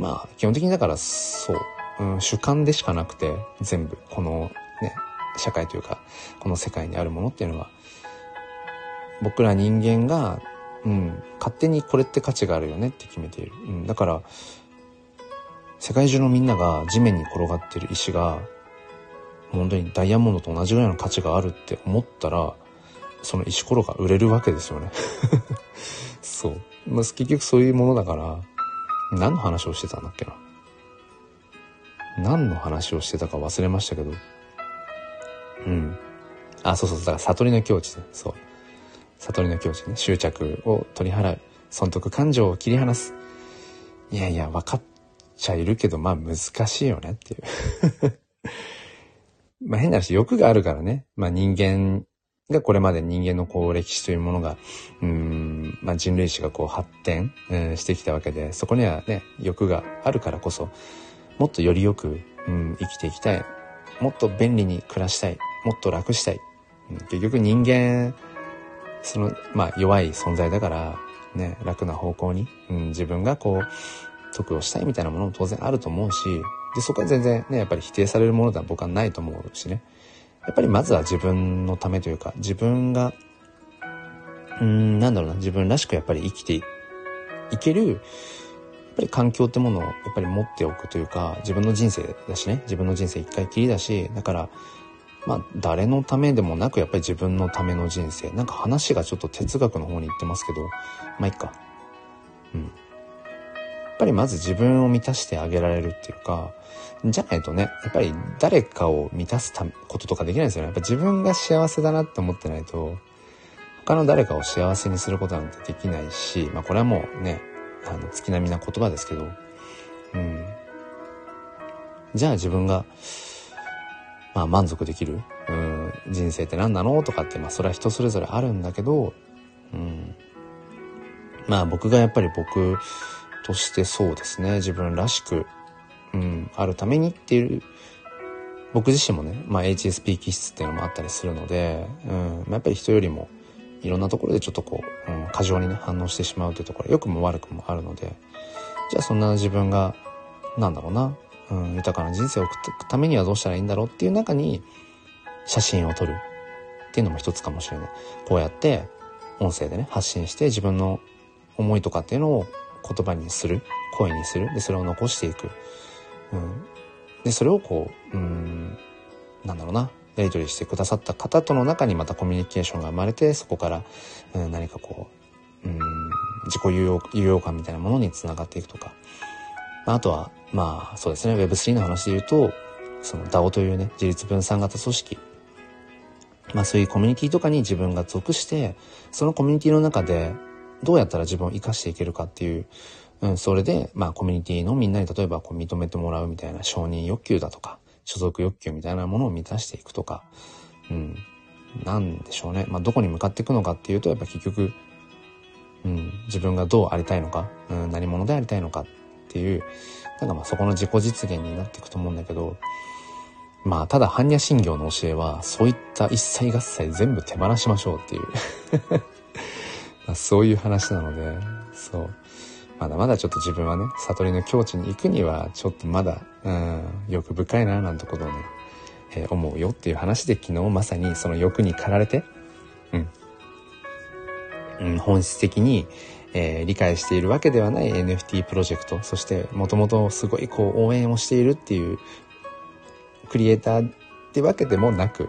まあ、基本的にだからそう、うん、主観でしかなくて、全部、このね、社会というか、この世界にあるものっていうのは、僕ら人間が、うん、勝手にこれって価値があるよねって決めている。うん、だから、世界中のみんなが地面に転がってる石が、本当にダイヤモンドと同じぐらいの価値があるって思ったら、その石ころが売れるわけですよね。そう。まあ、結局そういうものだから、何の話をしてたんだっけな。何の話をしてたか忘れましたけど。うん。あ、そうそう、だから悟りの境地ね。そう。悟りの境地ね、執着を取り払う。損得感情を切り離す。いやいや、分かっちゃいるけど、まあ難しいよねっていう まあ変な話、欲があるからね。まあ人間がこれまで人間のこう歴史というものが、うん、まあ人類史がこう発展、してきたわけで、そこにはね、欲があるからこそ、もっとよりよく、うん、生きていきたい。もっと便利に暮らしたい。もっと楽したい。うん、結局人間その、まあ、弱い存在だから、ね、楽な方向に、うん、自分がこう、得をしたいみたいなものも当然あると思うし、で、そこは全然ね、やっぱり否定されるものでは僕はないと思うしね。やっぱりまずは自分のためというか、自分が、うん、なんだろうな、自分らしくやっぱり生きていける、やっぱり環境ってものをやっぱり持っておくというか、自分の人生だしね、自分の人生一回きりだし、だから、まあ、誰のためでもなく、やっぱり自分のための人生。なんか話がちょっと哲学の方に行ってますけど、まあ、いっか。うん。やっぱりまず自分を満たしてあげられるっていうか、じゃないとね、やっぱり誰かを満たすこととかできないですよね。やっぱ自分が幸せだなって思ってないと、他の誰かを幸せにすることなんてできないし、まあこれはもうね、あの、月並みな言葉ですけど、うん。じゃあ自分が、まあ満足できる、うん、人生って何なの？とかって、まあそれは人それぞれあるんだけど、うん。まあ僕がやっぱり僕としてそうですね、自分らしく、うん、あるためにっていう、僕自身もね、まあ HSP 気質っていうのもあったりするので、うん、やっぱり人よりもいろんなところでちょっとこう、うん、過剰にね、反応してしまうというところ、良くも悪くもあるので、じゃあそんな自分が、なんだろうな、うん、豊かな人生を送っていくためにはどうしたらいいんだろうっていう中に、写真を撮るっていうのも一つかもしれない。こうやって、音声でね、発信して自分の思いとかっていうのを言葉にする、声にする、で、それを残していく。うん。で、それをこう、うん、なんだろうな、やり取りしてくださった方との中にまたコミュニケーションが生まれて、そこから、うん、何かこう、うん、自己有用、有用感みたいなものにつながっていくとか。あとは、まあ、そうですね、Web3 の話で言うと、その DAO というね、自立分散型組織。まあそういうコミュニティとかに自分が属して、そのコミュニティの中でどうやったら自分を活かしていけるかっていう、うん、それで、まあコミュニティのみんなに例えばこう認めてもらうみたいな承認欲求だとか、所属欲求みたいなものを満たしていくとか、うん、なんでしょうね。まあどこに向かっていくのかっていうと、やっぱ結局、うん、自分がどうありたいのか、うん、何者でありたいのかっていう、なんかまあそこの自己実現になっていくと思うんだけど、まあただ般若心経の教えは、そういった一切合切全部手放しましょうっていう そういう話なので、そう。まだまだちょっと自分はね、悟りの境地に行くには、ちょっとまだ、うん、欲深いな、なんてことをね、えー、思うよっていう話で昨日まさにその欲に駆られて、うん。うん、本質的に、えー、理解しているわけではない NFT プロジェクト、そしてもともとすごいこう応援をしているっていうクリエイターってわけでもなく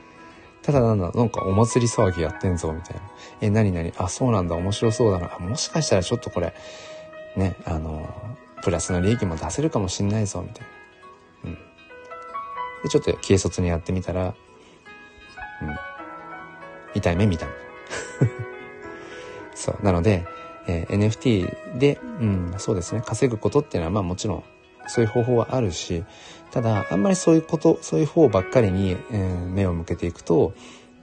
ただなんだ、なんかお祭り騒ぎやってんぞ、みたいな。え、なになにあ、そうなんだ、面白そうだな。あもしかしたらちょっとこれ、ね、あの、プラスの利益も出せるかもしんないぞ、みたいな。うん。で、ちょっと軽率にやってみたら、うん。痛い目見た。そう。なので、えー、NFT で、うん、そうですね、稼ぐことっていうのは、まあもちろん、そういう方法はあるし、ただ、あんまりそういうこと、そういう方ばっかりに、えー、目を向けていくと、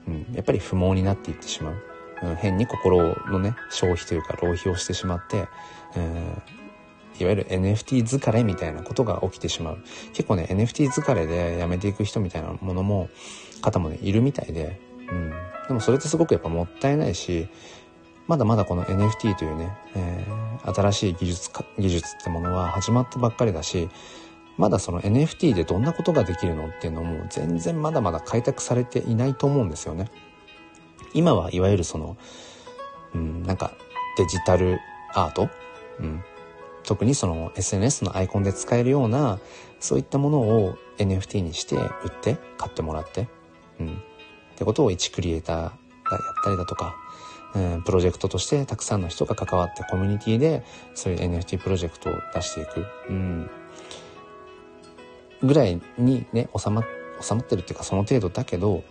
うん、やっぱり不毛になっていってしまう。うん、変に心のね、消費というか浪費をしてしまって、えー、いわゆる NFT 疲れみたいなことが起きてしまう。結構ね、NFT 疲れでやめていく人みたいなものも、方もね、いるみたいで、うん。でもそれってすごくやっぱもったいないし、まだまだこの NFT というね、えー、新しい技術か、技術ってものは始まったばっかりだし、まだその NFT でどんなことができるのっていうのも全然まだまだ開拓されていないと思うんですよね。今はいわゆるその、うん、なんかデジタルアート、うん、特にその SNS のアイコンで使えるようなそういったものを NFT にして売って買ってもらって、うん、ってことを一クリエイターがやったりだとか、うん、プロジェクトとしてたくさんの人が関わってコミュニティでそういう NFT プロジェクトを出していく。うんぐらいにね、収ま、収まってるっていうかその程度だけど、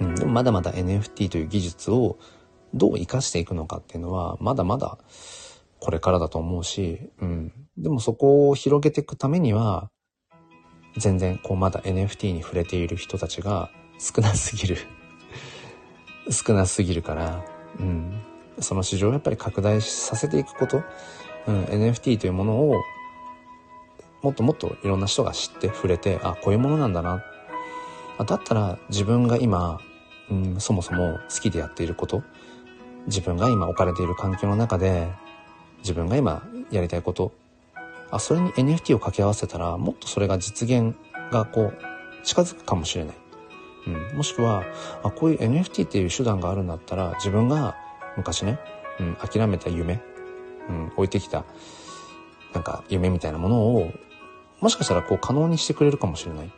うん、でもまだまだ NFT という技術をどう活かしていくのかっていうのは、まだまだこれからだと思うし、うん。でもそこを広げていくためには、全然こうまだ NFT に触れている人たちが少なすぎる少なすぎるから、うん。その市場をやっぱり拡大させていくこと、うん、NFT というものをもっともっといろんな人が知って触れて、あ、こういうものなんだな。だったら自分が今、うん、そもそも好きでやっていること、自分が今置かれている環境の中で、自分が今やりたいこと、あ、それに NFT を掛け合わせたら、もっとそれが実現がこう、近づくかもしれない。うん、もしくは、あ、こういう NFT っていう手段があるんだったら、自分が昔ね、うん、諦めた夢、うん、置いてきた、なんか夢みたいなものを、もしかしたらこう可能にしてくれるかもしれない。っ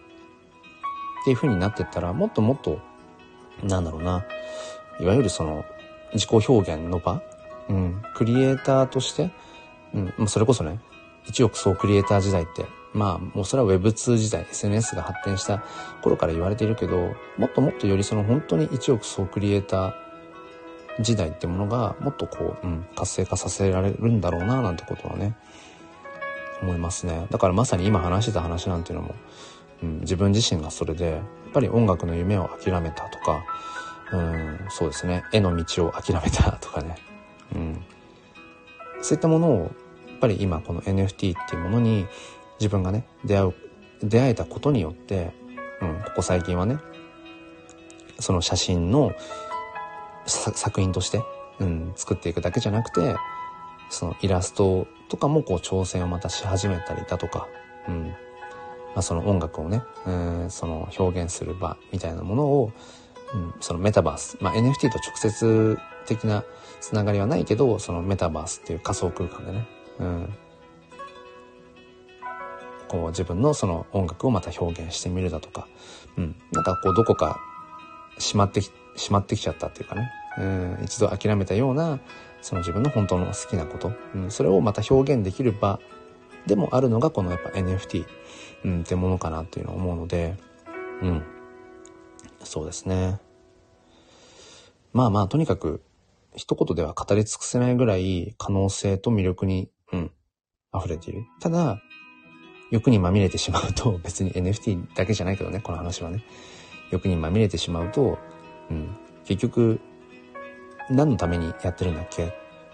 ていう風になってったら、もっともっと、なんだろうな、いわゆるその、自己表現の場、うん、クリエイターとして、うん、それこそね、一億総クリエイター時代って、まあ、もうそれは Web2 時代、SNS が発展した頃から言われているけど、もっともっとよりその本当に一億総クリエイター時代ってものがもっとこう、うん、活性化させられるんだろうな、なんてことはね、思いますね。だからまさに今話してた話なんていうのも、うん、自分自身がそれで、やっぱり音楽の夢を諦めたとか、うん、そうですね、絵の道を諦めたとかね、うん、そういったものを、やっぱり今この NFT っていうものに自分がね、出会う、出会えたことによって、うん、ここ最近はね、その写真の作品として、うん、作っていくだけじゃなくて、そのイラストとかもこう挑戦をまたし始めたりだとか、うん。まあ、その音楽をね、うん、その表現する場みたいなものを、うん、そのメタバース、まあ、NFT と直接的なつながりはないけど、そのメタバースっていう仮想空間でね、うん、こう自分のその音楽をまた表現してみるだとか、うん、なんかこうどこかしまってき、しまってきちゃったっていうかね、うん、一度諦めたような、その自分の本当の好きなこと、うん、それをまた表現できる場でもあるのがこのやっぱ NFT、うん、ってものかなっていうのを思うので、うん。そうですね。まあまあ、とにかく、一言では語り尽くせないぐらい可能性と魅力に、うん、溢れている。ただ、欲にまみれてしまうと、別に NFT だけじゃないけどね、この話はね。欲にまみれてしまうと、うん、結局、何のためにやってるんだっけ？う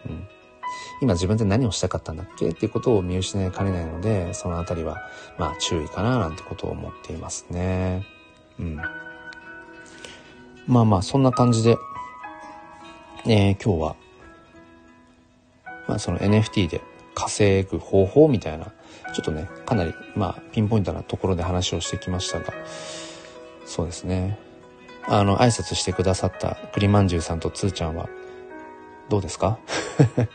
ん。今自分で何をしたかったんだっけ？っていうことを見失いかねないので、そのあたりは、まあ注意かななんてことを思っていますね。うん。まあまあ、そんな感じで、えー、今日は、まあその NFT で稼ぐ方法みたいな、ちょっとね、かなり、まあ、ピンポイントなところで話をしてきましたが、そうですね。あの、挨拶してくださった栗まんじゅうさんとつーちゃんは、どうですか？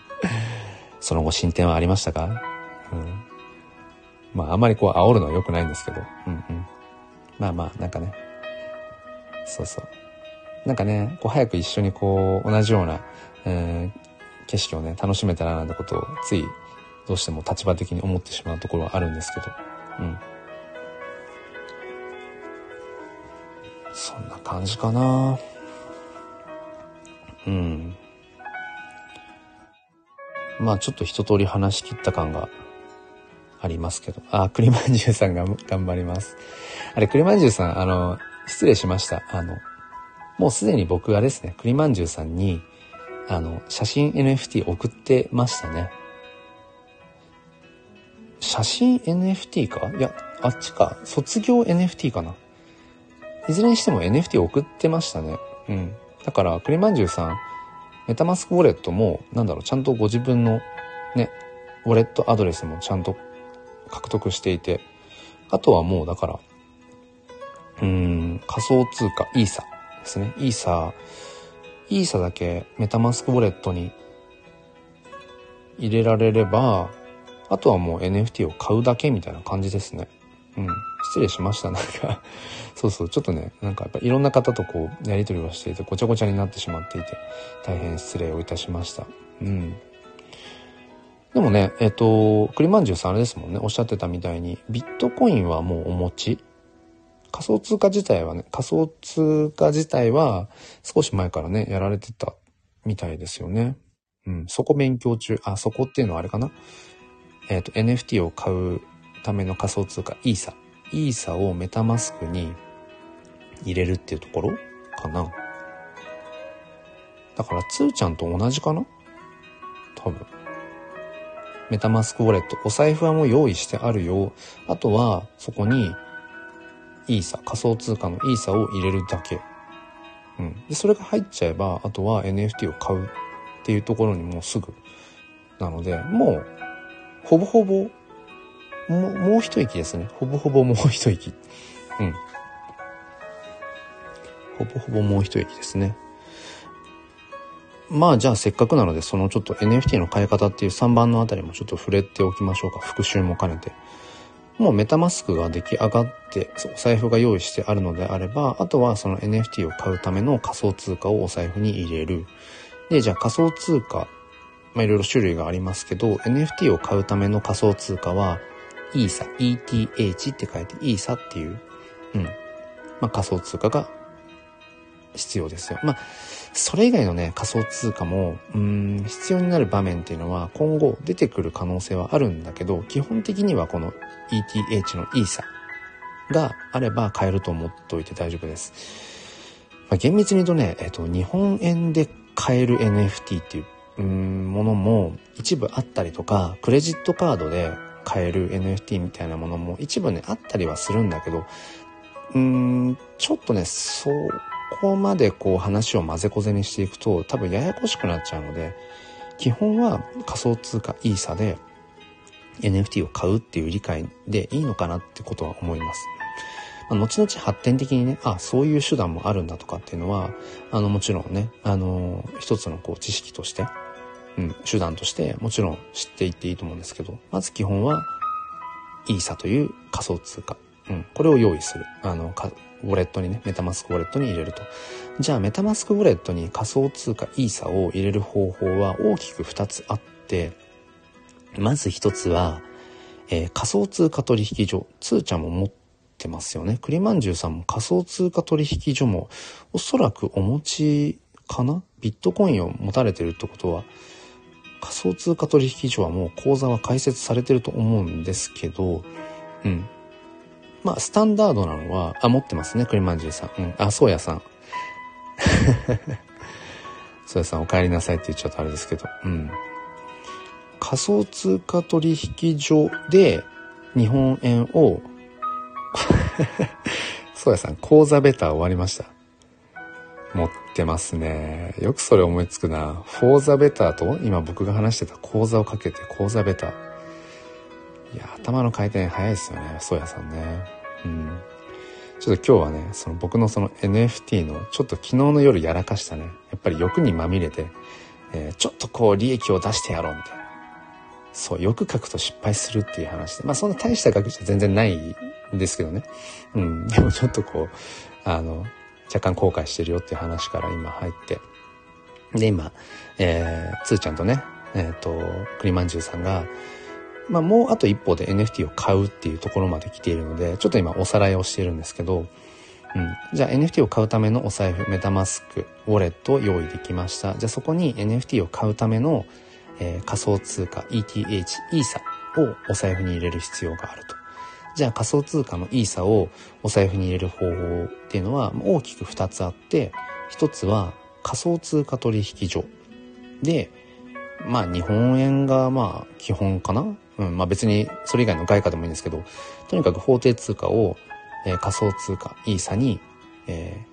その後進展はありましたか？うん。まあ、あまりこう、煽るのは良くないんですけど、うんうん。まあまあ、なんかね、そうそう。なんかね、こう、早く一緒にこう、同じような、えー、景色をね、楽しめたらなんてことを、つい、どうしても立場的に思ってしまうところはあるんですけど、うん。そんな感じかなうん。まあちょっと一通り話し切った感がありますけど。あ、栗まんじゅうさんが頑張ります。あれ、栗まんじゅうさん、あの、失礼しました。あの、もうすでに僕がですね、栗まんじゅうさんに、あの、写真 NFT 送ってましたね。写真 NFT か？いや、あっちか。卒業 NFT かな。いずれにしても NFT 送ってましたね。うん。だから、栗まんじゅうさん、メタマスクウォレットも、なんだろう、ちゃんとご自分のね、ウォレットアドレスもちゃんと獲得していて、あとはもうだから、うーん、仮想通貨、イーサですね。イーサ、イーサだけメタマスクウォレットに入れられれば、あとはもう NFT を買うだけみたいな感じですね。うん。失礼しました。なんかそうそう、ちょっとね、なんかやっぱいろんな方とこう、やりとりをしていて、ごちゃごちゃになってしまっていて、大変失礼をいたしました。うん。でもね、えっ、と、栗まんじゅうさんあれですもんね、おっしゃってたみたいに、ビットコインはもうお持ち仮想通貨自体はね、仮想通貨自体は少し前からね、やられてたみたいですよね。うん、そこ勉強中。あ、そこっていうのはあれかなえっ、と、NFT を買うための仮想通貨、イーサ。イーサをメタマスクに入れるっていうところかな。だから、つーちゃんと同じかな？多分。メタマスクウォレット。お財布はもう用意してあるよ。あとは、そこに、イーサ、仮想通貨のイーサを入れるだけ。うん。で、それが入っちゃえば、あとは NFT を買うっていうところにもうすぐ。なので、もう、ほぼほぼもう、もう一息ですね。ほぼほぼもう一息。うん。ほぼほぼもう一息ですね。まあじゃあせっかくなのでそのちょっと NFT の買い方っていう3番のあたりもちょっと触れておきましょうか。復習も兼ねて。もうメタマスクが出来上がって、お財布が用意してあるのであれば、あとはその NFT を買うための仮想通貨をお財布に入れる。で、じゃあ仮想通貨、まあいろいろ種類がありますけど、NFT を買うための仮想通貨は、イーサ、ETH って書いてイーサっていう、うん。まあ仮想通貨が必要ですよ。まあ、それ以外のね、仮想通貨も、うん、必要になる場面っていうのは今後出てくる可能性はあるんだけど、基本的にはこの ETH のイーサがあれば買えると思っておいて大丈夫です。まあ、厳密に言うとね、えっ、と、日本円で買える NFT っていう、うん、ものも一部あったりとか、クレジットカードで買える NFT みたいなものも一部ね、あったりはするんだけど、うーん、ちょっとね、そこまでこう話を混ぜこぜにしていくと多分ややこしくなっちゃうので、基本は仮想通貨イーサで NFT を買うっていう理解でいいのかなってことは思います。まあ、後々発展的にね、あ、そういう手段もあるんだとかっていうのは、あの、もちろんね、あの、一つのこう知識として、うん、手段としてもちろん知っていっていいと思うんですけど、まず基本は、イーサという仮想通貨。うん、これを用意する。あの、ウォレットにね、メタマスクウォレットに入れると。じゃあ、メタマスクウォレットに仮想通貨イーサを入れる方法は大きく2つあって、まず1つは、えー、仮想通貨取引所、つーちゃんも持ってますよね。栗まんじゅうさんも仮想通貨取引所もおそらくお持ちかな？ビットコインを持たれてるってことは、仮想通貨取引所はもう口座は開設されてると思うんですけど、うん。まあ、スタンダードなのは、あ、持ってますね、栗まんじゅうさん。うん。あ、そうやさん。そうやさん、お帰りなさいって言っちゃうとあれですけど。うん。仮想通貨取引所で日本円をそうやさん、口座ベター終わりました。持ってますね。よくそれ思いつくな。フォーザベターと今僕が話してた口座をかけて口座ベター。いや、頭の回転早いですよね、そうやさんね。うん。ちょっと今日はね、その僕のその NFT のちょっと昨日の夜やらかしたね、やっぱり欲にまみれて、えー、ちょっとこう利益を出してやろうみたいな。そう、欲書くと失敗するっていう話で、まあそんな大した額じゃ全然ないんですけどね。うん、でもちょっとこう、あの、若干後悔してるよっていう話から今入って。で、今、えー、つーちゃんとね、えっ、ー、と、栗まんじゅうさんが、まあ、もうあと一歩で NFT を買うっていうところまで来ているので、ちょっと今おさらいをしているんですけど、うん。じゃあ NFT を買うためのお財布、メタマスク、ウォレットを用意できました。じゃあそこに NFT を買うための、えー、仮想通貨 ETH、イーサをお財布に入れる必要があると。じゃあ仮想通貨のイーサをお財布に入れる方法っていうのは大きく2つあって、1つは仮想通貨取引所で、まあ日本円がまあ基本かな？うん、まあ別にそれ以外の外貨でもいいんですけど、とにかく法定通貨を、えー、仮想通貨イーサに、え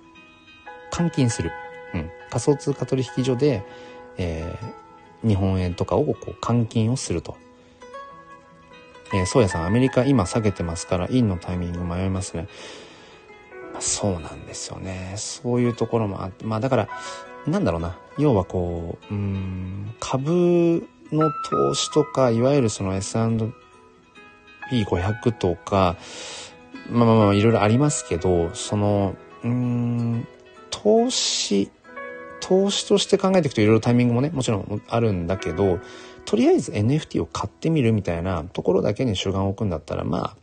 ー、換金する。うん、仮想通貨取引所で、えー、日本円とかをこう換金をすると。えー、そうやさん、アメリカ今下げてますから、インのタイミング迷いますね。まあ、そうなんですよね。そういうところもあって、まあだから、なんだろうな。要はこう、うん、株の投資とか、いわゆるその S&P500 とか、まあまあまあいろいろありますけど、その、うん、投資、投資として考えていくといろいろタイミングもね、もちろんあるんだけど、とりあえず NFT を買ってみるみたいなところだけに主眼を置くんだったら、まあ、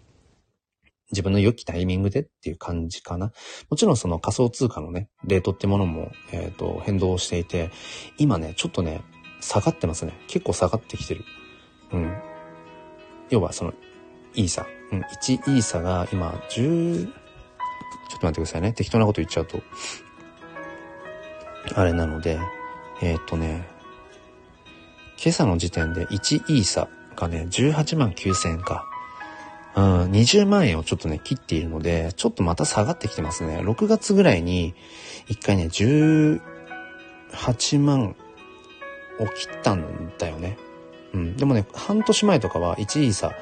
自分の良きタイミングでっていう感じかな。もちろんその仮想通貨のね、レートってものも、えっ、ー、と、変動していて、今ね、ちょっとね、下がってますね。結構下がってきてる。うん。要はその、イーサ。うん。1イーサが今10、ちょっと待ってくださいね。適当なこと言っちゃうと。あれなので、えー、っとね、今朝の時点で1イーサがね、18万9000円か。うん、20万円をちょっとね、切っているので、ちょっとまた下がってきてますね。6月ぐらいに、一回ね、18万を切ったんだよね。うん。でもね、半年前とかは1イーサ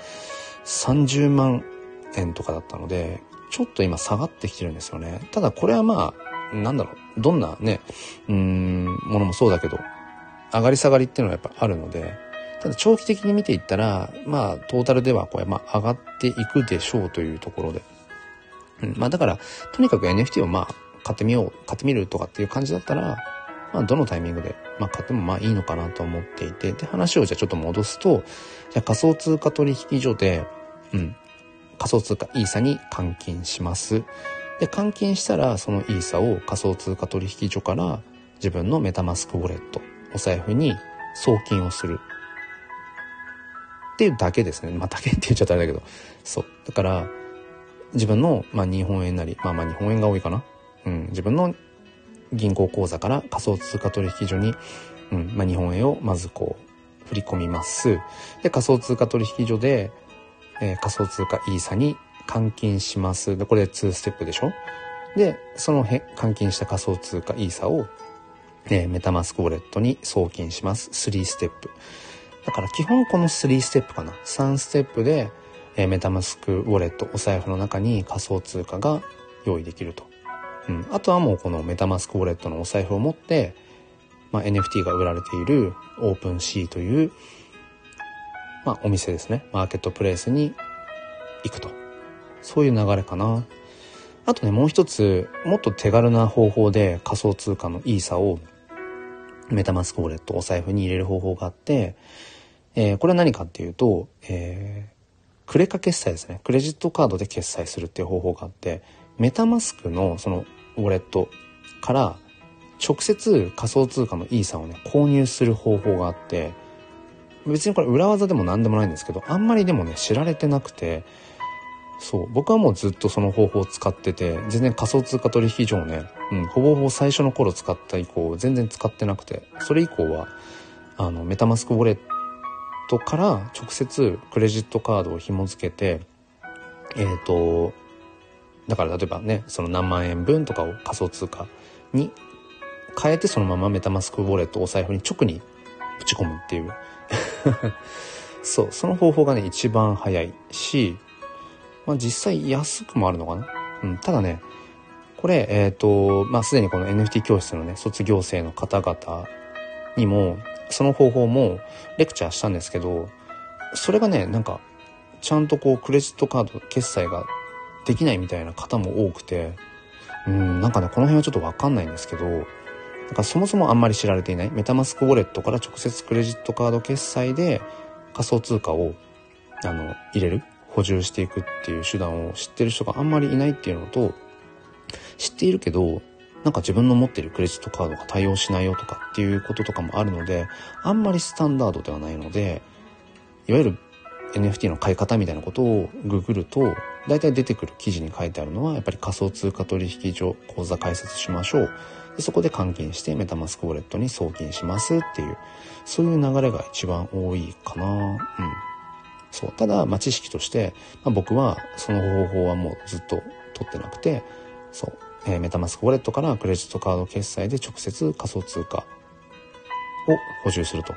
30万円とかだったので、ちょっと今下がってきてるんですよね。ただこれはまあ、なんだろう、どんなね、うーん、ものもそうだけど、上がり下がりっていうのはやっぱあるので、ただ長期的に見ていったら、まあ、トータルではこれ、まあ、上がっていくでしょうというところで。うん、まあ、だから、とにかく NFT をまあ、買ってみよう、買ってみるとかっていう感じだったら、まあ、どのタイミングで、まあ、買ってもまあいいのかなと思っていて、で、話をじゃあちょっと戻すと、じゃあ仮想通貨取引所で、うん、仮想通貨イーサに換金します。で、換金したら、そのイーサを仮想通貨取引所から自分のメタマスクウォレット、お財布に送金をする。っていうだけですね。まあ、だけって言っちゃったんだけど。そう。だから、自分の、まあ、日本円なり、まあまあ日本円が多いかな。うん。自分の銀行口座から仮想通貨取引所に、うん、まあ、日本円をまずこう、振り込みます。で、仮想通貨取引所で、えー、仮想通貨イーサに換金します。で、これ2ステップでしょ？で、その換金した仮想通貨イーサを、えー、メタマスクウォレットに送金します。3ステップ。だから基本この3ステップかな。3ステップで、えー、メタマスクウォレット、お財布の中に仮想通貨が用意できると。うん。あとはもうこのメタマスクウォレットのお財布を持って、まあ、NFT が売られているオープンシーという、まあ、お店ですね。マーケットプレイスに行くと。そういう流れかな。あとね、もう一つ、もっと手軽な方法で仮想通貨のイーサをメタマスクウォレットお財布に入れる方法があって、えー、これは何かっていうと、えー、クレカ決済ですね。クレジットカードで決済するっていう方法があって、メタマスクのそのウォレットから直接仮想通貨のイーサをね、購入する方法があって、別にこれ裏技でも何でもないんですけど、あんまりでもね、知られてなくて、そう、僕はもうずっとその方法を使ってて、全然仮想通貨取引所をね、うん、ほぼほぼ最初の頃使った以降、全然使ってなくて、それ以降は、あの、メタマスクウォレットから直接クレジットカードを紐付けて、えっ、ー、と、だから例えばね、その何万円分とかを仮想通貨に変えてそのままメタマスクウォレットをお財布に直にぶち込むっていう。そう、その方法がね、一番早いし、まあ実際安くもあるのかな？うん、ただね、これ、えっ、ー、と、まあすでにこの NFT 教室のね、卒業生の方々にも、その方法もレクチャーしたんですけど、それがね、なんか、ちゃんとこうクレジットカード決済ができないみたいな方も多くて、うん、なんかね、この辺はちょっとわかんないんですけど、なんかそもそもあんまり知られていないメタマスクウォレットから直接クレジットカード決済で仮想通貨をあの入れる補充していくっていう手段を知ってる人があんまりいないっていうのと知っているけどなんか自分の持ってるクレジットカードが対応しないよとかっていうこととかもあるのであんまりスタンダードではないのでいわゆる NFT の買い方みたいなことをググると大体出てくる記事に書いてあるのはやっぱり仮想通貨取引所口座開設しましょう。でそこで換金してメタマスクウォレットに送金しますっていうそういう流れが一番多いかな。うん。そう。ただ、まあ、知識として、まあ、僕はその方法はもうずっと取ってなくてそう、えー、メタマスクウォレットからクレジットカード決済で直接仮想通貨を補充すると。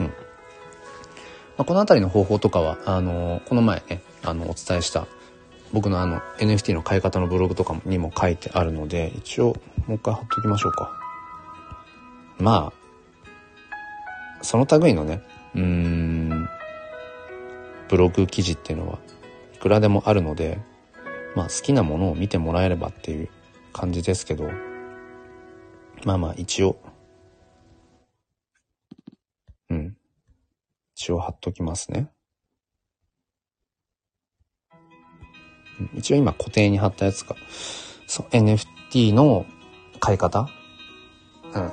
うん。まあ、この辺りの方法とかは、あのー、この前ね、あの、お伝えした僕のあの NFT の買い方のブログとかにも書いてあるので、一応もう一回貼っときましょうか。まあ、その類のね、うーん、ブログ記事っていうのはいくらでもあるので、まあ好きなものを見てもらえればっていう感じですけど、まあまあ一応、うん。一応貼っときますね。一応今固定に貼ったやつが、そう、NFT の買い方？うん。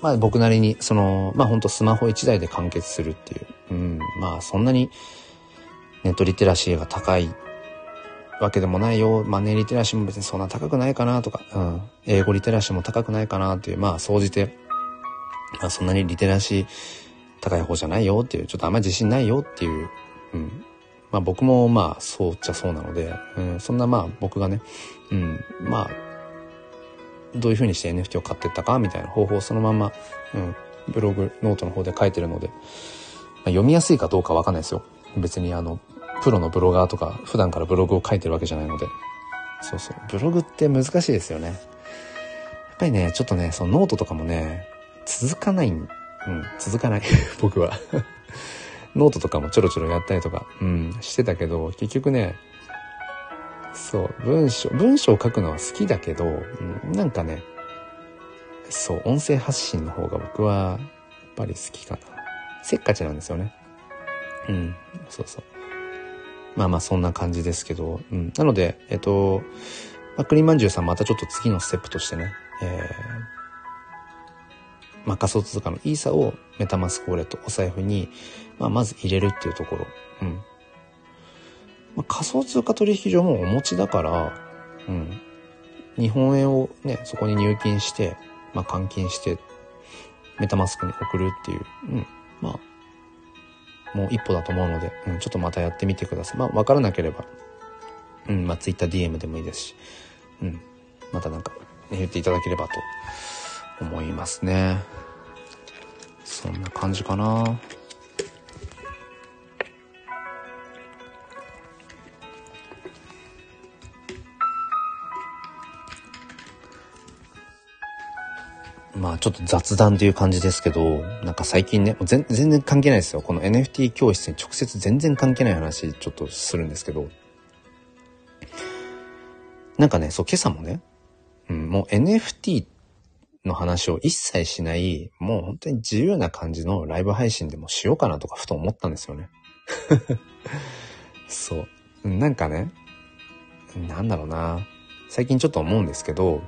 まあ僕なりに、その、まあほんとスマホ1台で完結するっていう。うん。まあそんなにネットリテラシーが高いわけでもないよ。マネーリテラシーも別にそんな高くないかなとか、うん。英語リテラシーも高くないかなっていう、まあ総じて、まあそんなにリテラシー高い方じゃないよっていう、ちょっとあんまり自信ないよっていう、うん。まあ僕もまあそうっちゃそうなので、うん、そんなまあ僕がね、うん、まあ、どういうふうにして NFT を買ってったかみたいな方法をそのまま、うん、ブログ、ノートの方で書いてるので、あ、読みやすいかどうかわかんないですよ。別にあの、プロのブロガーとか普段からブログを書いてるわけじゃないので。そうそう。ブログって難しいですよね。やっぱりね、ちょっとね、そのノートとかもね、続かない、うん、続かない。僕は。ノートとかもちょろちょろやったりとか、うん、してたけど、結局ね、そう、文章、文章を書くのは好きだけど、うん、なんかね、そう、音声発信の方が僕は、やっぱり好きかな。せっかちなんですよね。うん、そうそう。まあまあそんな感じですけど、うん。なので、えっと、ま、クリーンまんじゅうさんまたちょっと次のステップとしてね、えー、まあ、仮想通貨のイーサをメタマスクウォレット、お財布に、まあ、まず入れるっていうところ。うん。まあ、仮想通貨取引所もお持ちだから、うん。日本円をね、そこに入金して、まあ、換金して、メタマスクに送るっていう、うん。まあ、もう一歩だと思うので、うん、ちょっとまたやってみてください。まあ、わからなければ、うん、まあ、Twitter DM でもいいですし、うん。またなんか、言っていただければと思いますね。そんな感じかな。まあちょっと雑談という感じですけど、なんか最近ね、全然関係ないですよ。この NFT 教室に直接全然関係ない話ちょっとするんですけど、なんかね、そう今朝もね、うん、もう NFT の話を一切しない、もう本当に自由な感じのライブ配信でもしようかなとかふと思ったんですよね。そう。なんかね、なんだろうな。最近ちょっと思うんですけど、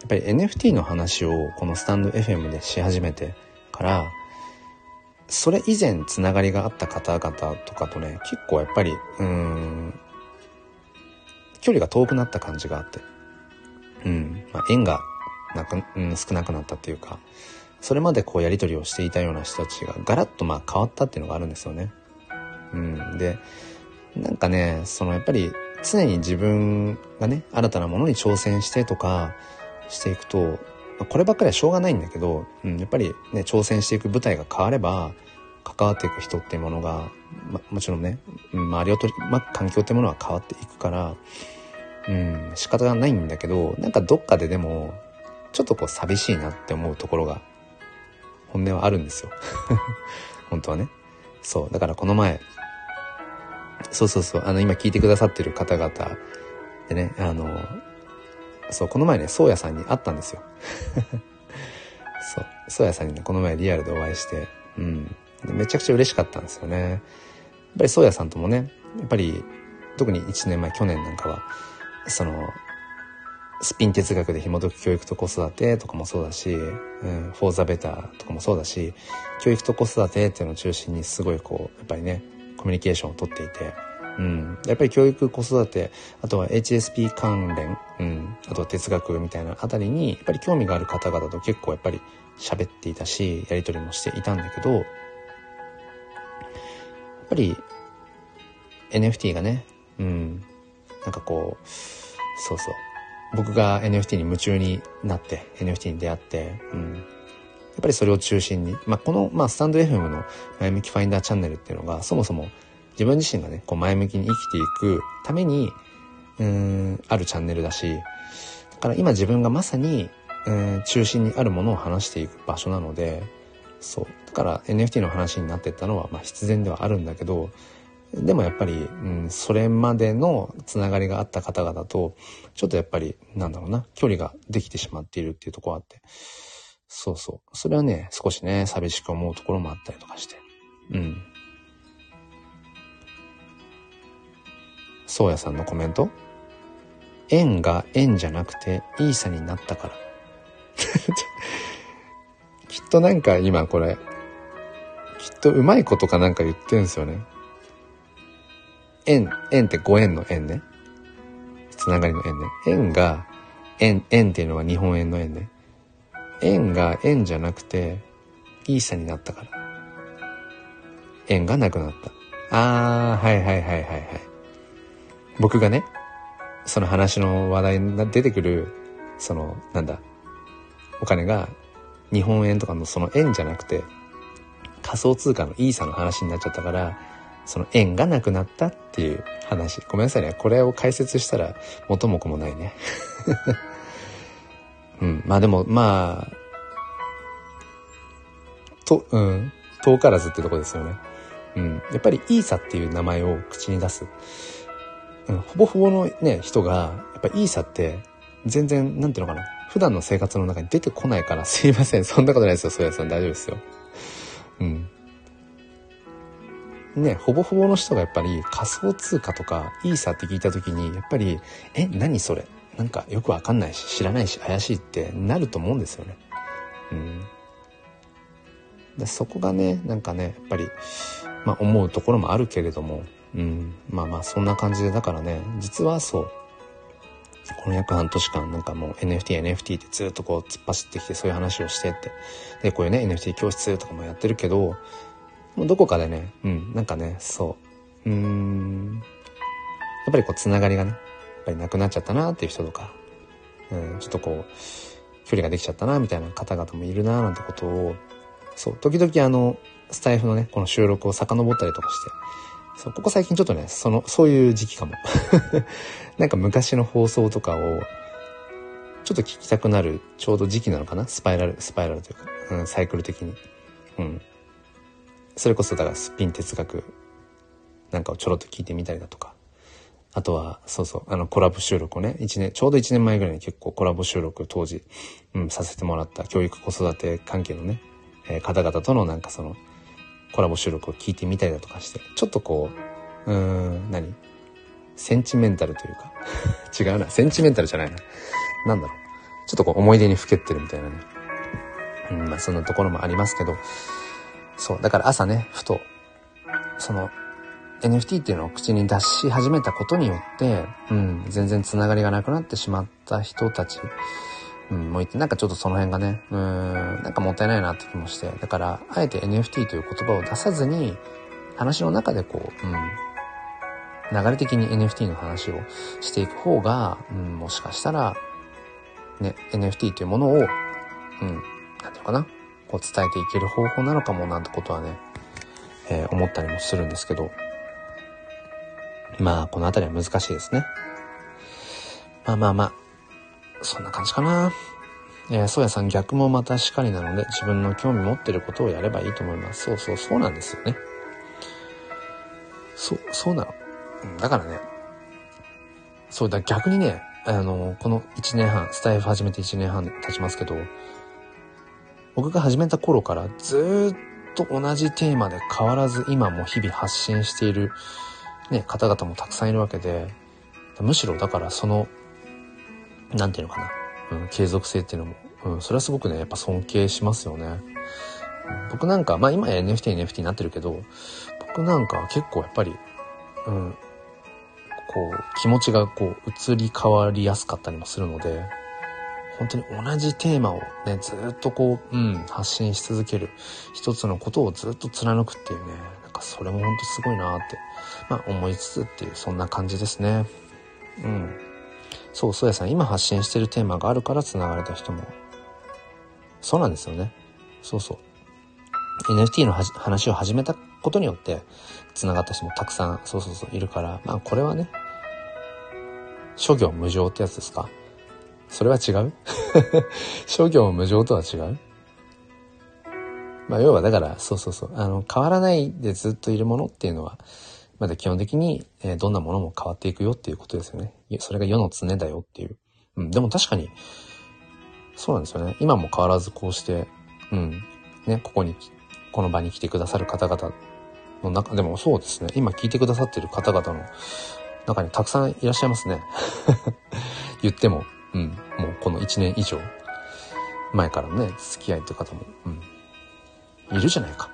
やっぱり NFT の話をこのスタンド FM でし始めてから、それ以前つながりがあった方々とかとね、結構やっぱり、うん、距離が遠くなった感じがあって、うん、まあ、縁がなく、うん、少なくなったっていうか、それまでこうやり取りをしていたような人たちがガラッとまあ変わったっていうのがあるんですよね。うん。で、なんかね、そのやっぱり常に自分がね、新たなものに挑戦してとかしていくと、こればっかりはしょうがないんだけど、うん、やっぱりね、挑戦していく舞台が変われば、関わっていく人っていうものが、ま、もちろんね、周りを取り巻く環境ってものは変わっていくから、うん、仕方がないんだけど、なんかどっかででも、ちょっとこう寂しいなって思うところが、本音はあるんですよ。本当はね。そう。だからこの前、そうそうそう、あの今聞いてくださってる方々でね、あの、そう、この前ね、宗谷さんに会ったんですよ。そう、宗谷さんにね、この前リアルでお会いして、うん。めちゃくちゃ嬉しかったんですよね。やっぱり宗谷さんともね、やっぱり、特に1年前、去年なんかは、その、スピン哲学で紐解く教育と子育てとかもそうだし、うん、フォーザベターとかもそうだし、教育と子育てっていうのを中心にすごいこう、やっぱりね、コミュニケーションをとっていて、うん、やっぱり教育、子育て、あとは HSP 関連、うん、あとは哲学みたいなあたりに、やっぱり興味がある方々と結構やっぱり喋っていたし、やりとりもしていたんだけど、やっぱり NFT がね、うん、なんかこう、そうそう、僕が NFT に夢中になって NFT に出会って、うん、やっぱりそれを中心に、まあ、この、まあ、スタンド FM の前向きファインダーチャンネルっていうのがそもそも自分自身がねこう前向きに生きていくためにうんあるチャンネルだしだから今自分がまさにうん中心にあるものを話していく場所なのでそうだから NFT の話になっていったのは、まあ、必然ではあるんだけどでもやっぱり、うん、それまでのつながりがあった方々と、ちょっとやっぱり、なんだろうな、距離ができてしまっているっていうところあって。そうそう。それはね、少しね、寂しく思うところもあったりとかして。うん。そうやさんのコメント？縁が縁じゃなくて、いいさになったから。きっとなんか今これ、きっとうまいことかなんか言ってるんすよね。縁、縁ってご縁の縁ね。つながりの縁ね。縁が、縁、縁っていうのは日本円の円ね。縁が縁じゃなくて、いいさになったから。縁がなくなった。あー、はいはいはいはいはい。僕がね、その話の話題に出てくる、その、なんだ、お金が日本円とかのその円じゃなくて、仮想通貨のイーサの話になっちゃったから、その縁がなくなったっていう話。ごめんなさいね。これを解説したら元も子もないね。うん。まあでも、まあ、と、うん、遠からずってとこですよね。うん。やっぱりイーサっていう名前を口に出す。うん、ほぼほぼのね、人が、やっぱイーサって全然、なんていうのかな。普段の生活の中に出てこないから、すいません。そんなことないですよ、そうやさん。大丈夫ですよ。うん。ね、ほぼほぼの人がやっぱり仮想通貨とかイーサって聞いた時に、やっぱり、え、何それなんかよくわかんないし、知らないし、怪しいってなると思うんですよね。うん。でそこがね、なんかね、やっぱり、まあ思うところもあるけれども、うん。まあまあそんな感じで、だからね、実はそう、この約半年間なんかもう NFT、NFT ってずっとこう突っ走ってきてそういう話をしてって。で、こういうね、NFT 教室とかもやってるけど、もうどこかでね、うん、なんかね、そう、うん、やっぱりこう、つながりがね、やっぱりなくなっちゃったなっていう人とか、うん、ちょっとこう、距離ができちゃったなみたいな方々もいるななんてことを、そう、時々あの、スタイフのね、この収録を遡ったりとかして、そう、ここ最近ちょっとね、その、そういう時期かも。なんか昔の放送とかを、ちょっと聞きたくなる、ちょうど時期なのかな？スパイラル、スパイラルというか、うん、サイクル的に。うん。それこそだからスピン哲学なんかをちょろっと聞いてみたりだとか。あとは、そうそう、あのコラボ収録をね、一年、ちょうど1年前ぐらいに結構コラボ収録当時、うん、させてもらった教育子育て関係のね、えー、方々とのなんかその、コラボ収録を聞いてみたりだとかして、ちょっとこう、うーん、何？センチメンタルというか？違うな、センチメンタルじゃないな。なんだろう。ちょっとこう思い出にふけってるみたいなね。うん、まあそんなところもありますけど、そう、だから朝ね、ふと、その、NFT っていうのを口に出し始めたことによって、うん、全然つながりがなくなってしまった人たち、うん、もういて、なんかちょっとその辺がね、うん、なんかもったいないなって気もして、だから、あえて NFT という言葉を出さずに、話の中でこう、うん、流れ的に NFT の話をしていく方が、うん、もしかしたら、ね、NFT というものを、うん、なんていうかな、こう伝えていける方法なのかもなんてことはね、えー、思ったりもするんですけど、まあ、この辺りは難しいですね。まあまあまあ、そんな感じかな。えー、そうやさん逆もまたしかりなので、自分の興味持ってることをやればいいと思います。そうそう、そうなんですよね。そう、そうなの。だからね、そうだ、逆にね、あの、この1年半、スタイフ始めて1年半経ちますけど、僕が始めた頃からずっと同じテーマで変わらず今も日々発信している、ね、方々もたくさんいるわけで、むしろだからその、なんていうのかな、うん、継続性っていうのも、うん、それはすごくね、やっぱ尊敬しますよね。僕なんか、まあ今 NFT、NFT になってるけど、僕なんか結構やっぱり、うん、こう、気持ちがこう、移り変わりやすかったりもするので、本当に同じテーマをね、ずっとこう、うん、発信し続ける。一つのことをずっと貫くっていうね、なんかそれも本当すごいなって、まあ思いつつっていう、そんな感じですね。うん。そう、そうやさん、今発信してるテーマがあるから繋がれた人も、そうなんですよね。そうそう。NFT の話を始めたことによって、繋がった人もたくさん、そうそうそう、いるから、まあこれはね、諸行無常ってやつですか？それは違う？諸行無常とは違う？まあ、要はだから、そうそうそう。あの、変わらないでずっといるものっていうのは、まだ基本的に、え、どんなものも変わっていくよっていうことですよね。それが世の常だよっていう。うん、でも確かに、そうなんですよね。今も変わらずこうして、うん、ね、ここに、この場に来てくださる方々の中、でもそうですね。今聞いてくださってる方々の中にたくさんいらっしゃいますね。言っても、うん、もうこの1年以上前からね、付き合いって方も、うん、いるじゃないか。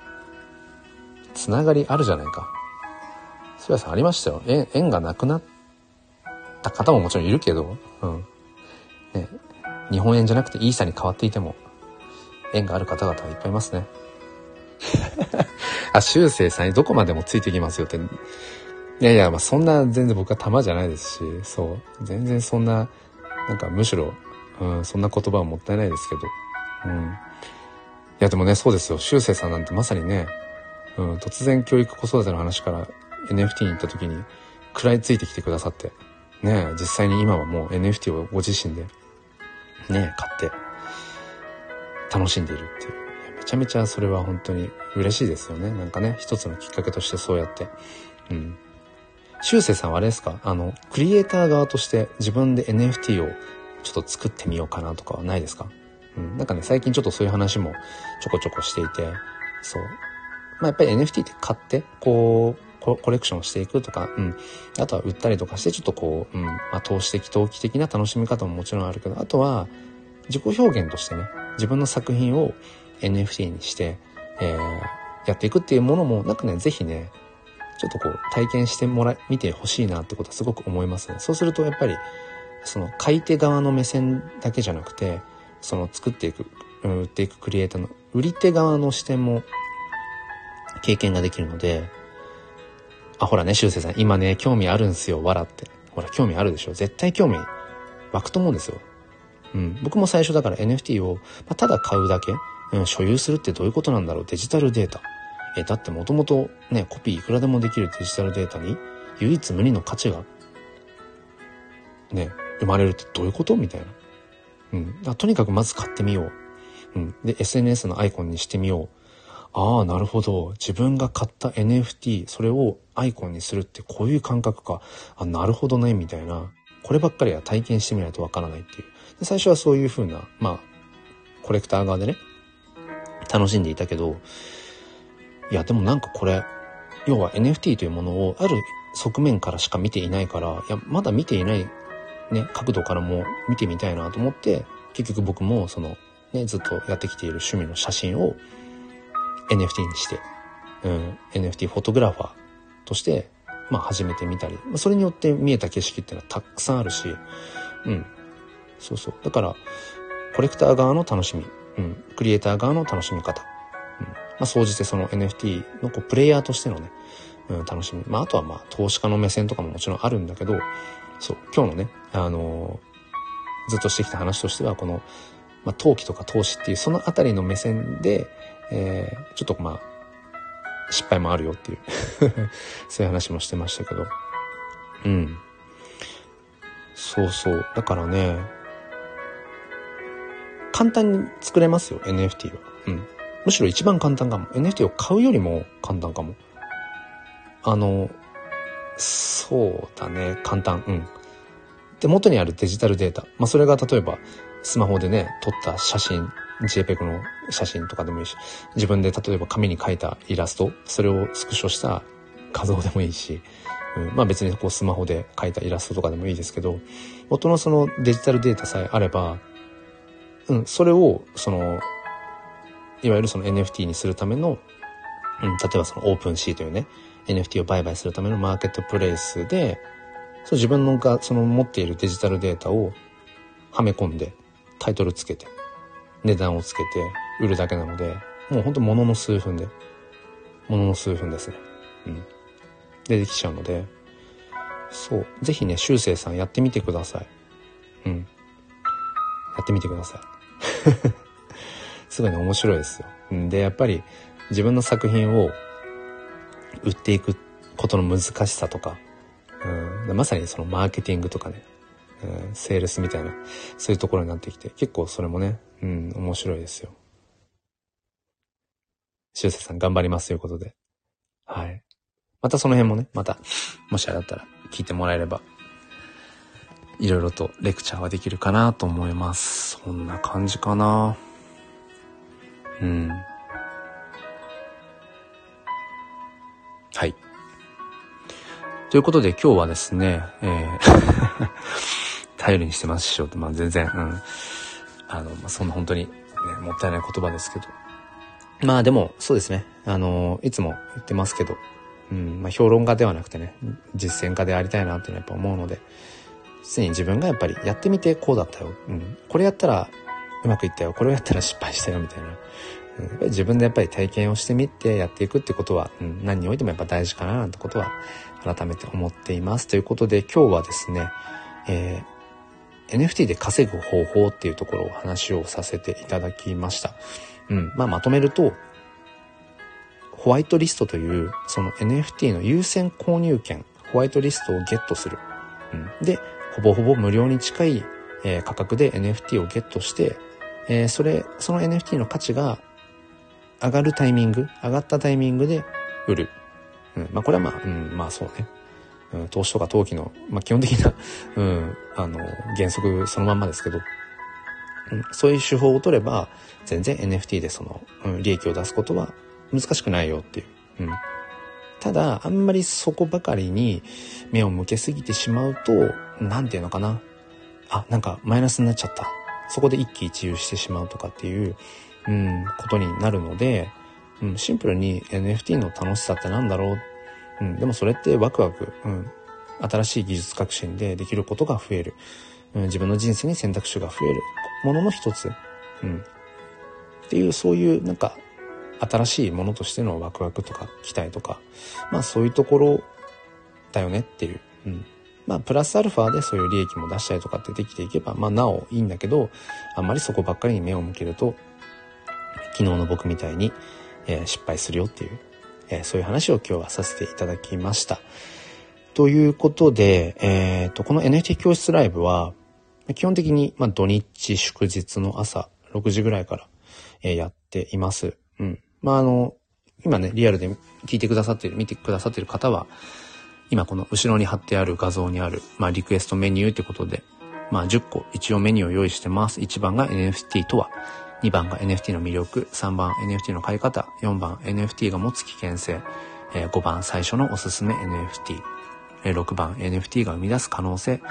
つながりあるじゃないか。それはさんありましたよ。縁、縁がなくなった方ももちろんいるけど、うん。ね、日本円じゃなくてイーサに変わっていても、縁がある方々はいっぱいいますね。あ、修正さんにどこまでもついてきますよって。いやいや、まあそんな全然僕は玉じゃないですし、そう。全然そんななんかむしろ、うん、そんな言葉はもったいないですけど。うん。いやでもね、そうですよ。修正さんなんてまさにね、うん、突然教育子育ての話から NFT に行った時に食らいついてきてくださって、ね、実際に今はもう NFT をご自身で、ね、買って楽しんでいるっていう。めちゃめちゃそれは本当に嬉しいですよね。なんかね、一つのきっかけとしてそうやって。うん。修正さんはあれですか？あの、クリエイター側として自分で NFT をちょっと作ってみようかなとかはないですか？うん。なんかね、最近ちょっとそういう話もちょこちょこしていて、そう。まあ、やっぱり NFT って買って、こう、コレクションしていくとか、うん。あとは売ったりとかして、ちょっとこう、うん。まあ、投資的、投機的な楽しみ方ももちろんあるけど、あとは、自己表現としてね、自分の作品を NFT にして、えー、やっていくっていうものも、なんかね、ぜひね、ちょっとこう、体験してもらい、見てほしいなってことはすごく思いますね。そうすると、やっぱり、その、買い手側の目線だけじゃなくて、その、作っていく、売っていくクリエイターの、売り手側の視点も、経験ができるので、あ、ほらね、修正さん、今ね、興味あるんすよ、わらって。ほら、興味あるでしょ絶対興味湧くと思うんですよ。うん。僕も最初だから NFT を、まあ、ただ買うだけ、うん、所有するってどういうことなんだろうデジタルデータ。え、だってもともとね、コピーいくらでもできるデジタルデータに唯一無二の価値が、ね、生まれるってどういうこと？みたいな。うん。とにかくまず買ってみよう。うん。で、SNS のアイコンにしてみよう。ああ、なるほど。自分が買った NFT、それをアイコンにするってこういう感覚か。あ、なるほどね、みたいな。こればっかりは体験してみないとわからないっていう。で最初はそういう風な、まあ、コレクター側でね、楽しんでいたけど、いや、でもなんかこれ、要は NFT というものをある側面からしか見ていないから、いや、まだ見ていないね、角度からも見てみたいなと思って、結局僕もその、ね、ずっとやってきている趣味の写真を NFT にして、うん、NFT フォトグラファーとして、まあ始めてみたり、まあそれによって見えた景色っていうのはたくさんあるし、うん、そうそう。だから、コレクター側の楽しみ、うん、クリエイター側の楽しみ方、うん、まあ総じてその NFT のこうプレイヤーとしてのね、うん、楽しみ。まああとはまあ投資家の目線とかももちろんあるんだけど、そう、今日のね、あのー、ずっとしてきた話としては、この、まあ、投機とか投資っていうそのあたりの目線で、えー、ちょっとまあ、失敗もあるよっていう そういう話もしてましたけど。うん。そうそう。だからね、簡単に作れますよ、NFT は。うん。むしろ一番簡単かも。NFT を買うよりも簡単かも。あの、そうだね、簡単。うん。で、元にあるデジタルデータ。まあ、それが例えば、スマホでね、撮った写真 JPEG の写真とかでもいいし、自分で例えば紙に描いたイラスト、それをスクショした画像でもいいし、うん、まあ別にこうスマホで描いたイラストとかでもいいですけど、元のそのデジタルデータさえあれば、うん、それを、その、いわゆるその NFT にするための、うん、例えばそのオープンシーというね、NFT を売買するためのマーケットプレイスで、そう自分のが、その持っているデジタルデータをはめ込んで、タイトルつけて、値段をつけて売るだけなので、もうほんとものの数分で、ものの数分ですね。うん。でできちゃうので、そう。ぜひね、修正さんやってみてください。うん。やってみてください。すごいね、面白いですよ。で、やっぱり自分の作品を売っていくことの難しさとか、うん、まさにそのマーケティングとかね、うん、セールスみたいな、そういうところになってきて、結構それもね、うん、面白いですよ。しゅうせさん頑張りますということで。はい。またその辺もね、また、もしあれだったら聞いてもらえれば、いろいろとレクチャーはできるかなと思います。そんな感じかな。うん。はい。ということで今日はですね、えー頼りにしてますしょって、まあ全然、うん。あの、まあ、そんな本当に、ね、もったいない言葉ですけど。まあでも、そうですね。あの、いつも言ってますけど、うん、まあ評論家ではなくてね、実践家でありたいなっていうのはやっぱ思うので、常に自分がやっぱりやってみてこうだったよ。うん、これやったらうまくいったよ。これをやったら失敗したよ、みたいな。自分でやっぱり体験をしてみてやっていくってことは、うん、何においてもやっぱ大事かななんてことは改めて思っています。ということで今日はですね、えー NFT で稼ぐ方法っていうところを話をさせていただきました。うん。まあ、まとめると、ホワイトリストという、その NFT の優先購入権、ホワイトリストをゲットする。うん。で、ほぼほぼ無料に近い、えー、価格で NFT をゲットして、えー、それ、その NFT の価値が、上がるタイミング、上がったタイミングで売る。うん、まあこれはまあ、うん、まあそうね。うん、投資とか投機の、まあ基本的な、うん、あの、原則そのまんまですけど、うん、そういう手法を取れば、全然 NFT でその、利益を出すことは難しくないよっていう。うん。ただ、あんまりそこばかりに目を向けすぎてしまうと、なんていうのかな。あ、なんかマイナスになっちゃった。そこで一喜一憂してしまうとかっていう、うん、ことになるので、うん、シンプルに NFT の楽しさってなんだろう。うん、でもそれってワクワク、うん、新しい技術革新でできることが増える。うん、自分の人生に選択肢が増えるものの一つ。うん。っていう、そういうなんか、新しいものとしてのワクワクとか期待とか、まあそういうところだよねっていう。うん。まあ、プラスアルファでそういう利益も出したりとかってできていけば、まあ、なおいいんだけど、あんまりそこばっかりに目を向けると、昨日の僕みたいに、えー、失敗するよっていう、えー、そういう話を今日はさせていただきました。ということで、えっ、ー、と、この NFT 教室ライブは、基本的に、まあ、土日祝日の朝6時ぐらいから、えー、やっています。うん。まあ、あの、今ね、リアルで聞いてくださってる、見てくださってる方は、今この後ろに貼ってある画像にある、まあ、リクエストメニューってことで、まあ、10個一応メニューを用意してます。1番が NFT とは、2番が NFT の魅力、3番 NFT の買い方、4番 NFT が持つ危険性、5番最初のおすすめ NFT、6番 NFT が生み出す可能性、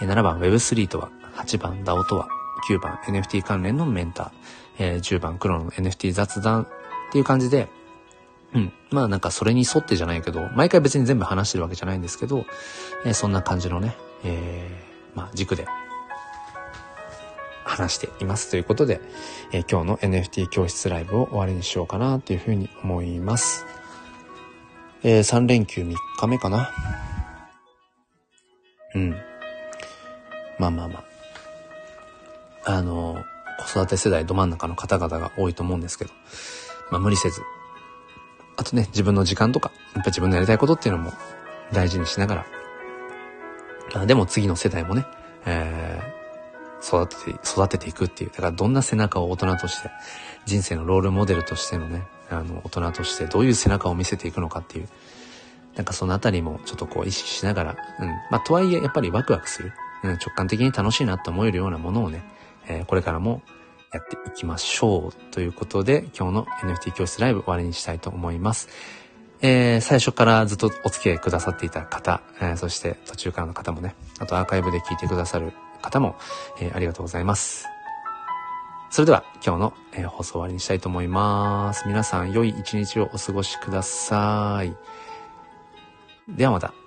7番 Web3 とは、8番 DAO とは、9番 NFT 関連のメンター、10番黒の NFT 雑談っていう感じで、うん。まあなんかそれに沿ってじゃないけど、毎回別に全部話してるわけじゃないんですけど、え、そんな感じのね、えー、まあ軸で話していますということで、えー、今日の NFT 教室ライブを終わりにしようかなというふうに思います。えー、3連休3日目かな。うん。まあまあまあ。あの、子育て世代ど真ん中の方々が多いと思うんですけど、まあ無理せず、あとね、自分の時間とか、やっぱ自分のやりたいことっていうのも大事にしながら、あでも次の世代もね、えー、育てて、育てていくっていう。だからどんな背中を大人として、人生のロールモデルとしてのね、あの、大人としてどういう背中を見せていくのかっていう、なんかそのあたりもちょっとこう意識しながら、うん。まあ、とはいえやっぱりワクワクする。うん、直感的に楽しいなって思えるようなものをね、えー、これからもやっていきましょう。ということで、今日の NFT 教室ライブ終わりにしたいと思います。えー、最初からずっとお付き合いくださっていた方、えー、そして途中からの方もね、あとアーカイブで聞いてくださる方も、えー、ありがとうございます。それでは今日の、えー、放送終わりにしたいと思います。皆さん良い一日をお過ごしください。ではまた。